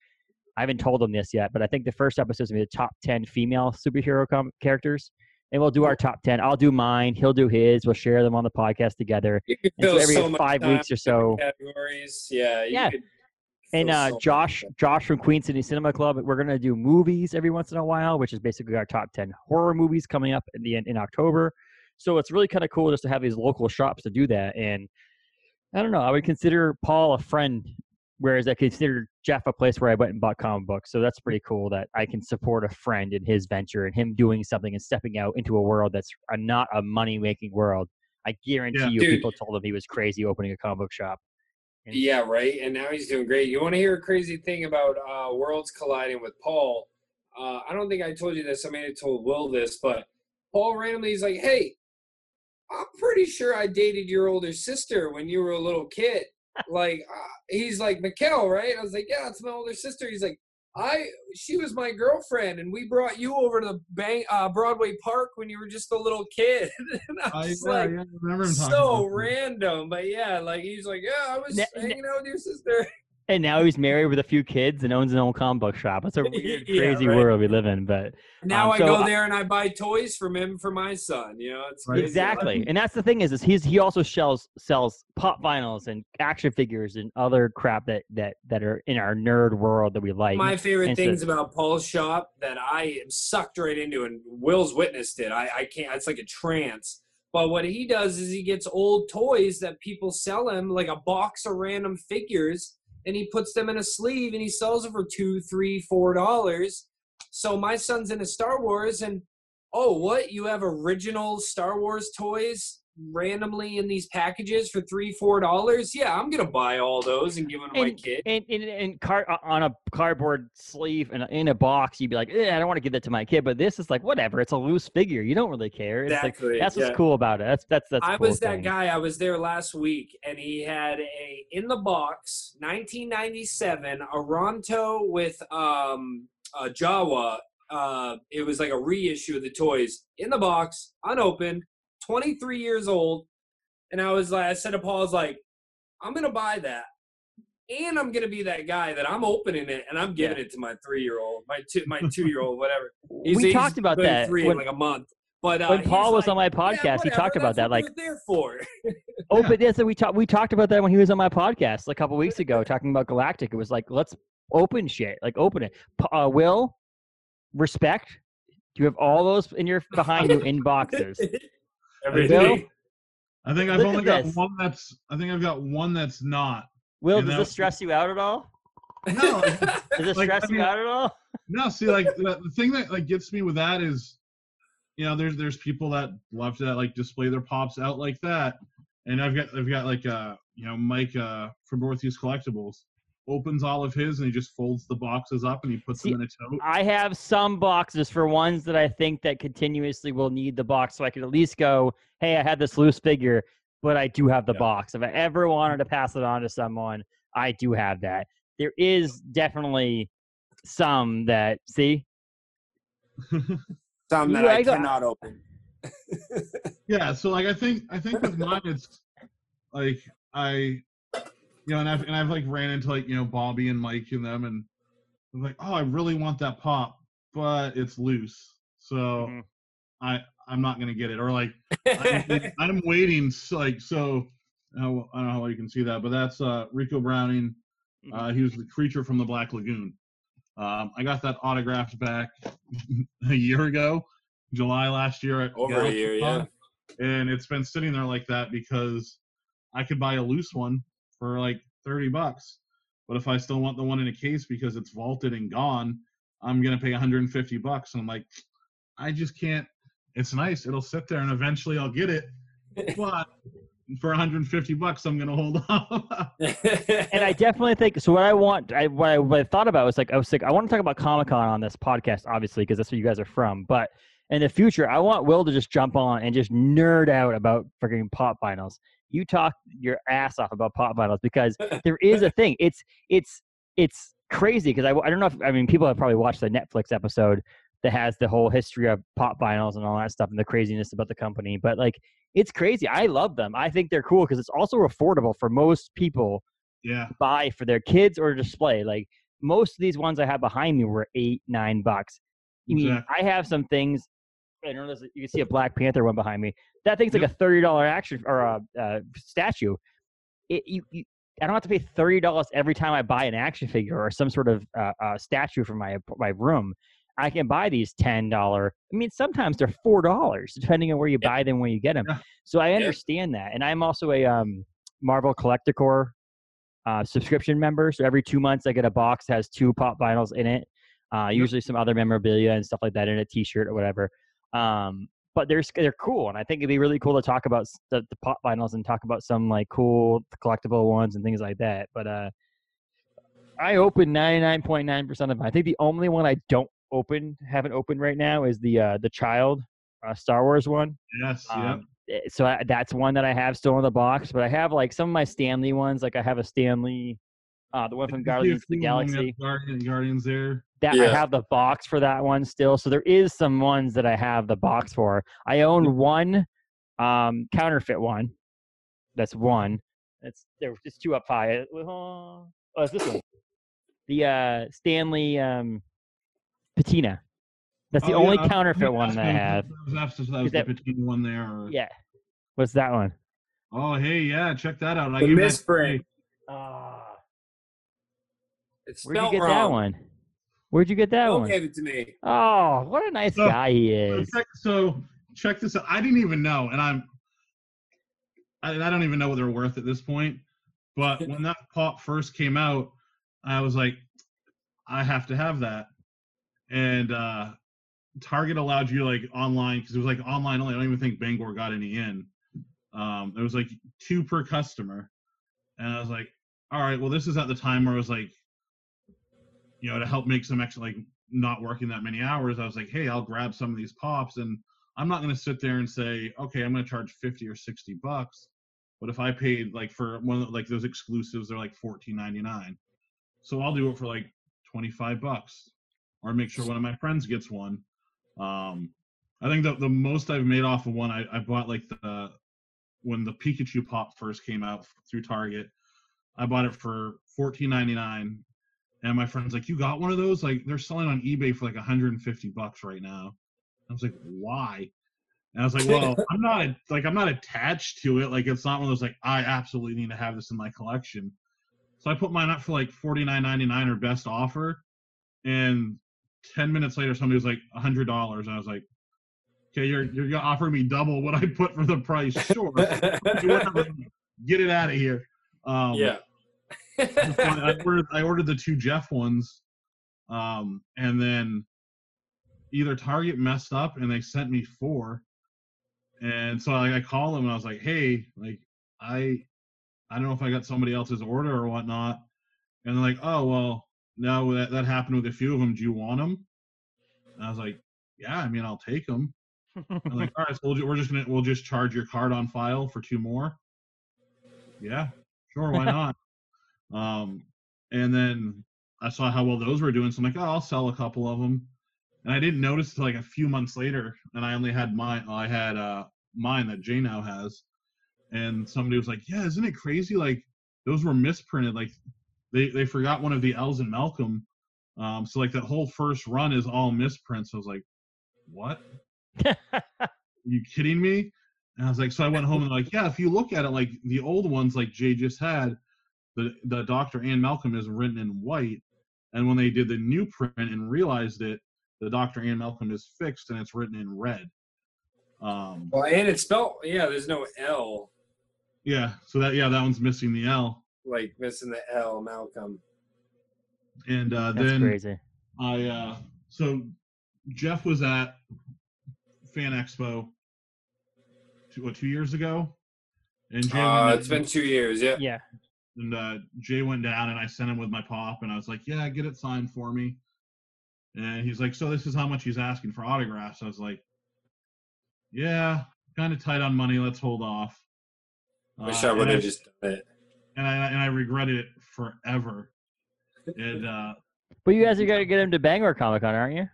A: I haven't told him this yet, but I think the first episode is going to be the top 10 female superhero com- characters. And we'll do our top 10. I'll do mine. He'll do his. We'll share them on the podcast together.
B: You could
A: so every
B: so
A: five weeks or so.
B: categories. Yeah. you
A: Yeah.
B: could
A: And uh,
B: so
A: Josh,
B: time.
A: Josh from Queen City Cinema Club, we're gonna do movies every once in a while, which is basically our top ten horror movies coming up in the end in October. So it's really kind of cool just to have these local shops to do that. And I don't know, I would consider Paul a friend, whereas I consider Jeff a place where I went and bought comic books. So that's pretty cool that I can support a friend in his venture and him doing something and stepping out into a world that's a, not a money making world. I guarantee
C: Yeah.
A: you,
B: Dude.
A: people told him he was crazy opening a comic book shop. And-
B: Yeah, right. And now he's doing great. You want to hear a crazy thing about uh, worlds colliding with Paul? Uh, I don't think I told you this. I may have told Will this, but Paul randomly is like, "Hey, I'm pretty sure I dated your older sister when you were a little kid." like, uh, he's like, "Mikkel, right?" I was like, "Yeah, it's my older sister." He's like, "I, she was my girlfriend, and we brought you over to the bank, uh, Broadway Park when you were just a little kid." and I
C: I,
B: was
C: yeah,
B: like,
C: yeah, I remember him
B: so random, but yeah, like he's like, yeah, I was
A: Ne-
B: hanging out with your sister.
A: And now he's married with a few kids and owns an old comic book shop. It's a weird,
B: Yeah,
A: crazy
B: right.
A: world we live in, but
B: Now
A: Um,
B: I go there and I buy toys from him for my son. You know, it's crazy.
A: exactly. And that's the thing is, is he's he also sells sells pop vinyls and action figures and other crap that that that are in our nerd world that we like.
B: My favorite
A: And so-
B: things about Paul's shop that I am sucked right into, and Will's witnessed it. I, I can't. It's like a trance. But what he does is he gets old toys that people sell him, like a box of random figures, and he puts them in a sleeve and he sells them for two, three, four dollars. So my son's into Star Wars, and oh, what? You have original Star Wars toys randomly in these packages for three, four dollars? Yeah, I'm gonna buy all those and give them to my kid.
A: and and, and car, uh, on a cardboard sleeve and in a box, you'd be like, eh, I don't want to give that to my kid. But this is like whatever. It's a loose figure. You don't really care. It's
B: Exactly.
A: like that's what's
B: yeah.
A: cool about it. That's that's that's.
B: I
A: cool
B: was that
A: thing.
B: guy. I was there last week, and he had a in the box 1997 a Ronto with um a Jawa. Uh, it was like a reissue of the toys in the box, unopened, 23 years old. And I was like, I said to Paul, I was like, I'm gonna buy that, and I'm gonna be that guy that I'm opening it and I'm giving it to my three year old, my two, my two year old, whatever. He's-
A: we
B: he's
A: talked about that
B: three
A: when,
B: in like a month. But uh,
A: when Paul was
B: like,
A: on my
B: "Yeah,
A: podcast. he talked about that. Like
B: there for.
A: Oh, but yes, we talked. We talked about that when he was on my podcast a couple weeks ago, talking about Galactic. It was like, let's open shit, like open it. Uh, Will, respect. Do you have all those in your behind you in boxes?
B: Every
A: Bill?
C: I think I've
A: Look
C: only
A: at
C: got
A: this.
C: one that's. I think I've got one that's not.
A: Will,
C: You
A: does
C: know-
A: this stress you out at all?
C: No,
A: Does this
C: Like,
A: stress
C: I
A: you out at all?
C: no. See, like the, the thing that like gets me with that is, you know, there's there's people that love to like display their pops out like that, and I've got I've got like uh you know Mike uh from Northeast Collectibles opens all of his and he just folds the boxes up and he puts
A: See,
C: them in a tote.
A: I have some boxes for ones that I think that continuously will need the box, so I could at least go, "Hey, I had this loose figure, but I do have the
B: Yeah.
A: box. If I ever wanted to pass it on to someone, I do have that." There is definitely some that see.
B: Some that
A: Yeah,
B: I,
A: I
B: cannot open.
C: yeah so like i think i think with mine it's like i you know and i've and i've like ran into like you know bobby and mike and them and I'm like oh i really want that pop but it's loose so
A: Mhm.
C: i i'm not gonna get it or like I'm, I'm waiting so, like so I don't I don't know how well you can see that but that's uh ricou browning uh he was the creature from the black lagoon. Um i got that autographed back a year ago july last year at
B: Over a year,
C: GalaxyCon and it's been sitting there like that because I could buy a loose one for like 30 bucks. But if I still want the one in a case because it's vaulted and gone, I'm going to pay 150 bucks. And I'm like, I just can't. It's nice. It'll sit there and eventually I'll get it. But for 150 bucks, I'm going to hold off
A: and I definitely think so. What I want, I what I, what I thought about was like I was like I want to talk about Comic Con on this podcast, obviously, because that's where you guys are from. But in the future, I want Will to just jump on and just nerd out about freaking pop vinyls. You talk your ass off about pop vinyls because there is a thing. It's it's it's crazy because I I don't know if I mean people have probably watched the Netflix episode that has the whole history of pop vinyls and all that stuff and the craziness about the company. But like it's crazy. I love them. I think they're cool because it's also affordable for most people
C: yeah.
A: buy for their kids or display. Like most of these ones I have behind me were eight, nine bucks. I mean,
C: Exactly.
A: I have some things. I don't know. You can see a Black Panther one behind me. That thing's like a thirty dollar action or a uh, statue. It, you, you, I don't have to pay thirty dollars every time I buy an action figure or some sort of uh, uh, statue for my my room. I can buy these ten dollar. I mean, sometimes they're four dollars depending on where you
B: Yeah.
A: buy them, where you get them.
C: Yeah.
A: So I understand that, and I'm also a um, Marvel Collector Corps uh, subscription member. So every two months, I get a box that has two pop vinyls in it. Uh, usually some other memorabilia and stuff like that in a T-shirt or whatever. Um, but they're they're cool, and I think it'd be really cool to talk about the, the pop vinyls and talk about some like cool collectible ones and things like that. But uh, I open ninety nine point nine percent of them. I think the only one I don't open, haven't opened right now, is the uh, the child uh, Star Wars one.
C: Yes. yeah.
A: Um, eh, so I, that's one that I have still in the box, but I have like some of my Stan Lee ones. Like I have a Stan Lee, uh, the one from
C: You can see a
A: Guardians of the
C: few of them, yeah,
A: Galaxy.
C: Guardian, Guardians there.
A: That I have the box for that one still. So there is some ones that I have the box for. I own one um, counterfeit one. That's one. That's there. It's two up high. Uh, Oh, it's this one. The uh, Stan Lee um, patina. That's the
C: Oh,
A: only
C: yeah,
A: counterfeit
C: gonna
A: one that I have.
C: That was, that was
A: that-
C: the Patine one there. Or,
A: Yeah. What's that one?
C: Oh, hey, yeah, check that out. I
B: The
C: gave that to
B: misprint.
A: Ah. Where'd you get
B: wrong.
A: that one? Where'd you get that
B: Will
A: one?
B: gave it to me.
A: Oh, what a nice
C: So-
A: guy he
C: So
A: is.
C: check, so check this out. I didn't even know, and I'm, I, I don't even know what they're worth at this point. But when that pop first came out, I was like, I have to have that. And uh Target allowed you like online because it was like online only. I don't even think Bangor got any in. Um, it was like two per customer, and I was like, all right, well, this is at the time where I was like, you know, to help make some extra like not working that many hours, I was like, hey, I'll grab some of these pops and I'm not going to sit there and say, okay, I'm going to charge 50 or 60 bucks. But if I paid like for one of like those exclusives, they're like 14.99. So I'll do it for like 25 bucks or make sure one of my friends gets one. Um, I think the, the most I've made off of one, I, I bought like the, when the Pikachu pop first came out through Target, I bought it for 14.99 and my friend's like, "You got one of those? Like they're selling on eBay for like 150 bucks right now." I was like, "Why?" And I was like, "Well, I'm not like I'm not attached to it. Like it's not one of those like I absolutely need to have this in my collection." So I put mine up for like 49.99 or best offer, and 10 minutes later, somebody was like $100, and I was like, "Okay, you're you're gonna offer me double what I put for the price? Sure. Get it out of here." Um,
B: yeah.
C: I ordered I ordered the two Jeff ones, um, and then either Target messed up and they sent me four, and so I, I called them and I was like, "Hey, like I, I don't know if I got somebody else's order or whatnot," and they're like, "Oh well, no, that that happened with a few of them. Do you want them?" And I was like, "Yeah, I mean, I'll take them." I'm like, "All right, so we'll, we're just gonna we'll just charge your card on file for two more." Yeah, sure, why not? Um, and then I saw how well those were doing, so I'm like, oh, I'll sell a couple of them. And I didn't notice till like a few months later, and I only had mine. I had uh, mine that Jay now has, and somebody was like, "Yeah, isn't it crazy? Like those were misprinted. Like they they forgot one of the L's in Malcolm. Um, so like that whole first run is all misprints. I was like, what? Are you kidding me? And I was like, so I went home and like, yeah, if you look at it, like the old ones, like Jay just had, the the Doctor and Malcolm is written in white, and when they did the new print and realized it, the Doctor and Malcolm is fixed and it's written in red. Um,
B: well, and it's spelled yeah. There's no L.
C: Yeah, so that yeah, that one's missing the L.
B: Like missing the L, Malcolm.
C: And uh,
A: That's
C: then
A: crazy.
C: I uh, so Jeff was at Fan Expo two, what, two years ago, and Jay
B: Uh,
C: went,
B: it's been two years. Yeah.
A: Yeah.
C: And uh, Jay went down and I sent him with my pop and I was like, yeah, get it signed for me. And he's like, so this is how much he's asking for autographs. I was like, yeah, kind of tight on money. Let's hold off.
B: Wish
C: Uh,
B: I would have just done it.
C: and I and I regretted it forever. And uh,
A: But you guys are gonna get him to Bangor Comic Con, aren't you?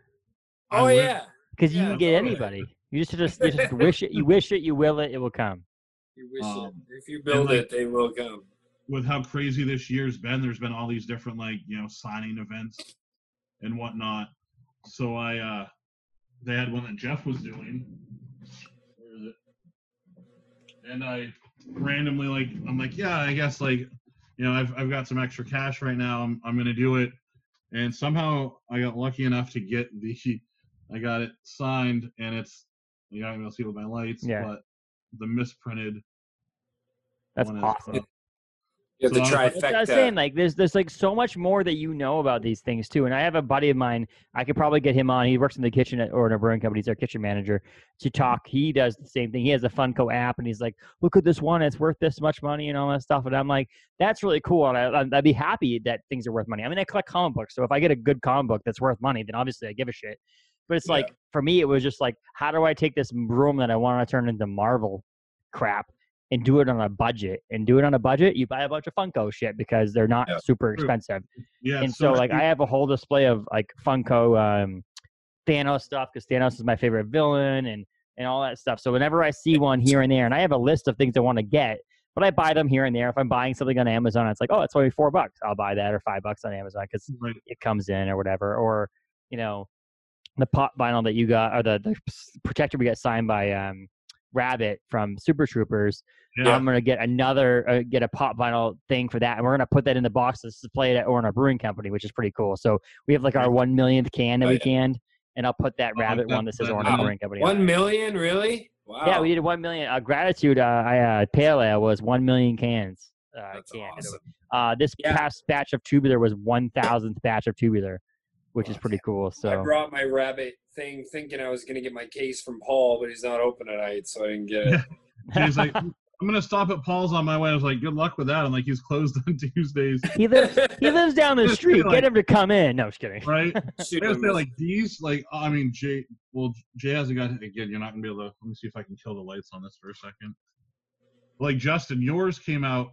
B: Oh
C: wish-
B: yeah.
A: Because you
B: Yeah,
A: can get
B: totally.
A: anybody. You just just, you just wish it. You wish it. You will it. It will come.
B: You wish
C: Um,
B: it. If you build
C: like-
B: it, they will come.
C: With how crazy this year's been, there's been all these different like you know signing events and whatnot. So I uh they had one that Jeff was doing. Where is it? And I randomly like I'm like, yeah, I guess like you know, I've I've got some extra cash right now. I'm I'm gonna do it. And somehow I got lucky enough to get the I got it signed and it's you know, I'll see it with my lights,
A: Yeah.
C: but the misprinted
A: That's
C: is,
A: awesome.
C: uh,
B: You have
C: So
B: the
C: I-
A: That's what I was saying. Like, there's there's like so much more that you know about these things too. And I have a buddy of mine. I could probably get him on. He works in the kitchen at, Orono Brewing Company. He's our kitchen manager to talk. He does the same thing. He has a Funko app, and he's like, "Look at this one. It's worth this much money and all that stuff." And I'm like, "That's really cool." And I, I'd be happy that things are worth money. I mean, I collect comic books, so if I get a good comic book that's worth money, then obviously I give a shit. But it's
B: Yeah.
A: like for me, it was just like, how do I take this room that I want to turn into Marvel crap and do it on a budget? And do it on a budget, you buy a bunch of Funko shit because they're not
B: Yeah.
A: super
C: True.
A: expensive.
C: yeah.
A: and so, like, I have a whole display of like Funko um, Thanos stuff because Thanos is my favorite villain and and all that stuff. So whenever I see one here and there, and I have a list of things I want to get, but I buy them here and there. If I'm buying something on Amazon, it's like, oh, it's only four bucks. I'll buy that or five bucks on Amazon because
C: right.
A: it comes in or whatever. Or you know, the pop vinyl that you got or the the protector we got signed by um, Rabbit from Super Troopers.
C: Yeah.
A: I'm gonna get another uh, get a pop vinyl thing for that, and we're gonna put that in the box to display it at Orono Brewing Company, which is pretty cool. So we have like our one millionth can that
B: Oh,
A: we
B: yeah.
A: canned, and I'll put that
C: Oh,
A: Rabbit
C: that-
A: one that says
C: that-
A: Orono
C: wow.
A: Brewing Company.
B: One
A: it.
B: million, really? Wow.
A: Yeah, we did one million. Uh, gratitude. Uh, I uh, pale ale was one million cans. Uh,
B: That's
A: canned.
B: awesome.
A: Uh, this
B: Yeah.
A: past batch of tubular was one thousandth batch of tubular, which is pretty cool. So I
B: brought my rabbit thing thinking I was going to get my case from Paul, but he's not open tonight, so I didn't get it.
C: Jay's like, I'm gonna stop at Paul's on my way. I was like, good luck with that. I'm like, he's closed on Tuesdays,
A: he lives. He lives down the street.
C: like-
A: Get him to come in. No, just kidding.
C: right?
B: Shoot
C: I gotta say, like these, like I mean, Jay. Well, Jay hasn't got again. You're not gonna be able to. Let me see if I can kill the lights on this for a second. Like Justin, yours came out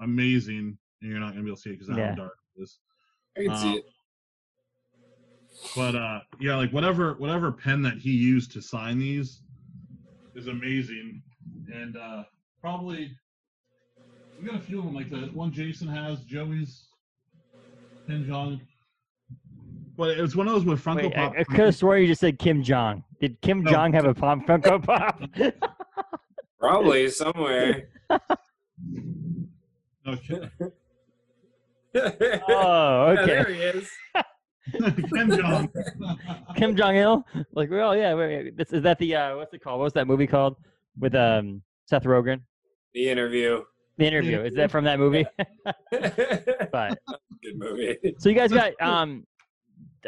C: amazing, and you're not gonna be able to see it because of
A: Yeah.
C: dark it is.
B: I can see
C: um,
B: it.
C: But uh, yeah, like whatever whatever pen that he used to sign these is amazing, and uh, probably we got a few of them. Like the one Jason has, Joey's, Ken Jeong. But it's one of those with Funko
A: Wait, I,
C: Pop.
A: I could have sworn you just said Kim Jong. Did Kim
C: No.
A: Jong have a pop Funko Pop?
B: Probably somewhere.
C: Okay.
A: oh,
B: Yeah, there
A: okay.
B: he is.
C: Ken Jeong.
A: Kim Jong Il. Like, well, yeah. Wait, wait, this, is that the uh, what's it called? What's that movie called with um Seth Rogen?
B: The interview.
A: The interview. Is that from that movie?
B: Good
A: but
B: movie.
A: so you guys got um.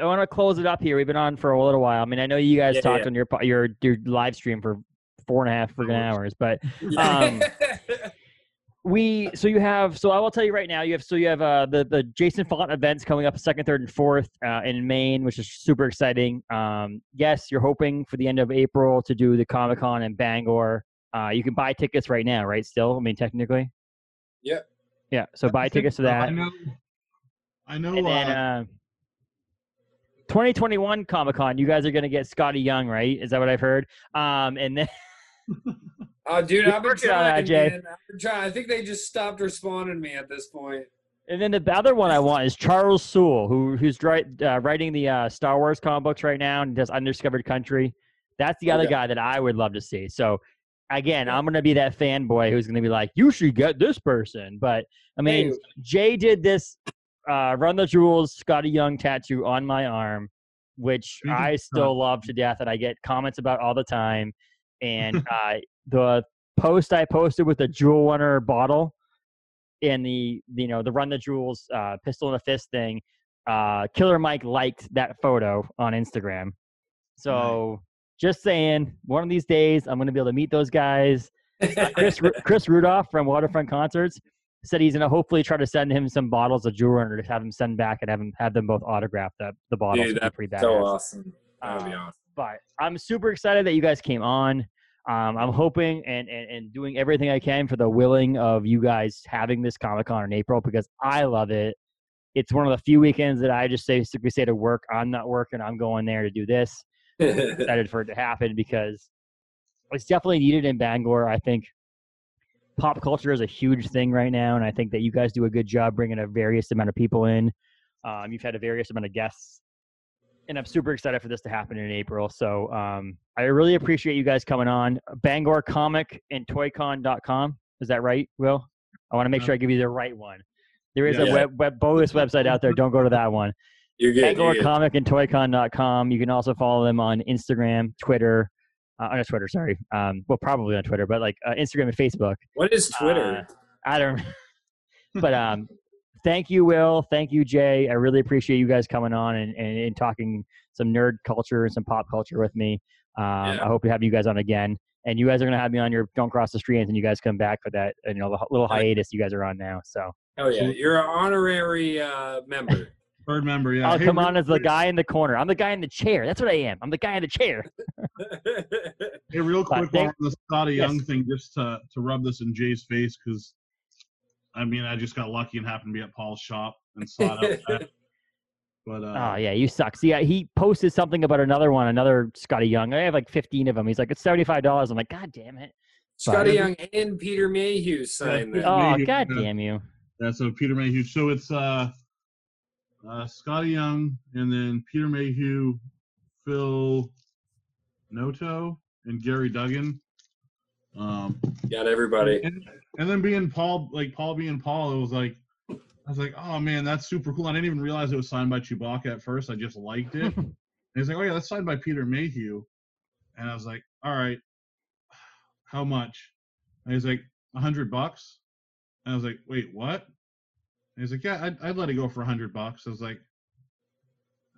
A: I want to close it up here. We've been on for a little while. I mean, I know you guys
B: Yeah,
A: talked
B: yeah.
A: on your po- your your live stream for four and a half freaking hours, but Um, we so you have so I will tell you right now you have so you have uh the the Jason Frank events coming up second, third, and fourth uh, in Maine, which is super exciting. Um, yes, you're hoping for the end of April to do the Comic Con in Bangor. Uh, you can buy tickets right now, right? Still, I mean, technically.
B: Yep.
A: Yeah. So buy tickets to that.
C: I know. I know.
A: And then
C: uh,
A: uh, 2021 Comic Con, you guys are gonna get Skottie Young, right? Is that what I've heard? Um, and then
B: Oh, dude,
A: You're
B: I've been trying, man. I've been trying. I think they just stopped responding to me at this point.
A: and then the other one I want is Charles Soule, who who's uh, writing the uh, Star Wars comic books right now and does Undiscovered Country. That's the other
B: Okay.
A: guy that I would love to see. So again. I'm gonna be that fanboy who's gonna be like, you should get this person. But I mean,
B: Hey,
A: Jay did this uh, Run the Jewels Skottie Young tattoo on my arm, which I still love to death and I get comments about all the time. And uh, the post I posted with the Jewel Runner bottle and the you know the Run the Jewels uh, pistol in a fist thing, uh, Killer Mike liked that photo on Instagram. So just saying, one of these days I'm gonna be able to meet those guys. Chris Chris Rudolph from Waterfront Concerts said he's gonna hopefully try to send him some bottles of Jewel Runner to have him send back and have him have them both autograph the the bottles.
B: Dude,
A: Would be pretty badass.
B: so awesome. That would be
A: Uh,
B: awesome.
A: But I'm super excited that you guys came on. Um, I'm hoping and, and, and doing everything I can for the willing of you guys having this Comic Con in April because I love it. It's one of the few weekends that I just basically say to work, I'm not working, I'm going there to do this. excited for it to happen because it's definitely needed in Bangor. I think pop culture is a huge thing right now, and I think that you guys do a good job bringing a various amount of people in. Um, you've had a various amount of guests, and I'm super excited for this to happen in April. So um, I really appreciate you guys coming on. Bangor Comic and ToyCon.com. Is that right, Will? I want to make sure I give you the right one. There is a
B: Yeah.
A: web, web bogus website out there. Don't go to that one.
B: You're good.
A: Bangor
B: You're good.
A: Comic and Toycon.com. You can also follow them on Instagram, Twitter, uh, on Twitter, sorry. Um, well, probably on Twitter, but like uh, Instagram and Facebook.
B: What is Twitter?
A: I don't. but um, thank you, Will. Thank you, Jay. I really appreciate you guys coming on and, and, and talking some nerd culture and some pop culture with me. Um,
B: Yeah.
A: I hope to have you guys on again. And you guys are gonna have me on your Don't Cross the Streams, and you guys come back for that, you know, the little hiatus you guys are on now. So
B: oh yeah, you're an honorary uh, member.
C: third member, yeah.
A: I'll
C: Hey,
A: come on as the guy in the corner. I'm the guy in the chair. That's what I am. I'm the guy in the chair.
C: Hey, real quick on the Skottie
A: Yes.
C: Young thing, just to to rub this in Jay's face, because I mean, I just got lucky and happened to be at Paul's shop and saw it. outside. but uh,
A: Oh yeah, you suck. See, I, he posted something about another one, another Skottie Young. I have like 15 of them. He's like, it's 75 dollars. I'm like, God damn it.
B: Skottie Young and Peter Mayhew signed
C: Yeah.
B: that.
A: Oh,
C: Maybe,
A: God damn you.
C: yeah, so Peter Mayhew. So it's uh, uh, Skottie Young and then Peter Mayhew, Phil Noto, and Gerry Duggan. Um,
B: Got everybody.
C: And, and then being Paul, like Paul being Paul, it was like, I was like, oh man, that's super cool. I didn't even realize it was signed by Chewbacca at first. I just liked it. and he's like, oh yeah, that's signed by Peter Mayhew. And I was like, all right, how much? And he's like, a hundred bucks. And I was like, wait, what? And he's like, yeah, I'd, I'd let it go for a hundred bucks. I was like,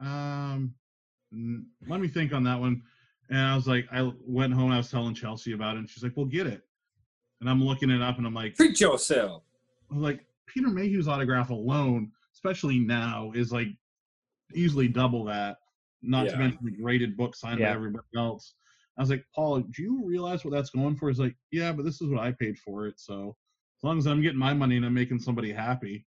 C: um, mm, let me think on that one. And I was like, I went home. I was telling Chelsea about it, and she's like, "Well, get it." And I'm looking it up, and I'm like,
B: Treat yourself.
C: I'm like Peter Mayhew's autograph alone, especially now, is like easily double that. Not to mention the graded book signed by everybody else. I was like, Paul, do you realize what that's going for? He's like, yeah, but this is what I paid for it. So as long as I'm getting my money and I'm making somebody happy,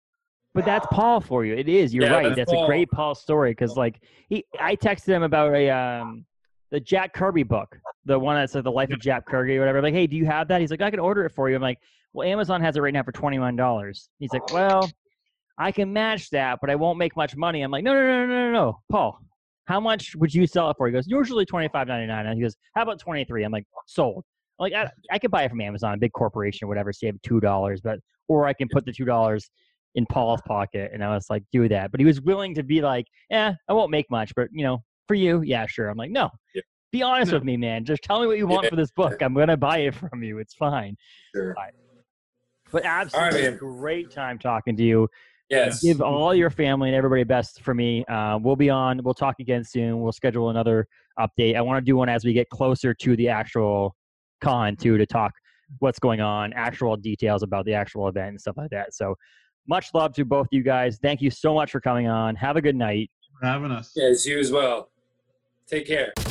A: But that's Paul for you. It is. You're
B: Yeah,
A: right.
B: that's
A: That's, a great Paul story because like he, I texted him about a um the Jack Kirby book, the one that's like the Life of Jack Kirby or whatever. I'm like, hey, do you have that? He's like, I can order it for you. I'm like, well, Amazon has it right now for twenty one dollars. He's like, oh. well, I can match that, but I won't make much money. I'm like, no, no, no, no, no, no, Paul. How much would you sell it for? He goes, usually twenty five ninety nine. And he goes, how about twenty three? I'm like, sold. I'm like I, I could buy it from Amazon, a big corporation or whatever, save two dollars, but or I can put the two dollars in Paul's pocket. And I was like, do that. But he was willing to be like, yeah, I won't make much, but you know, for you, yeah, sure. I'm like, no.
B: Yeah.
A: Be honest
C: No.
A: with me, man. Just tell me what you want
B: Yeah.
A: for this book. I'm gonna buy it from you. It's fine.
B: Sure.
A: But absolutely
B: man.
A: great time talking to you.
B: Yes.
A: Give all your family and everybody best for me. Uh, we'll be on. We'll talk again soon. We'll schedule another update. I want to do one as we get closer to the actual con too to talk what's going on, actual details about the actual event and stuff like that. So much love to both you guys. Thank you so much for coming on. Have a good night.
C: for having us.
B: Yes, you as well. Take care.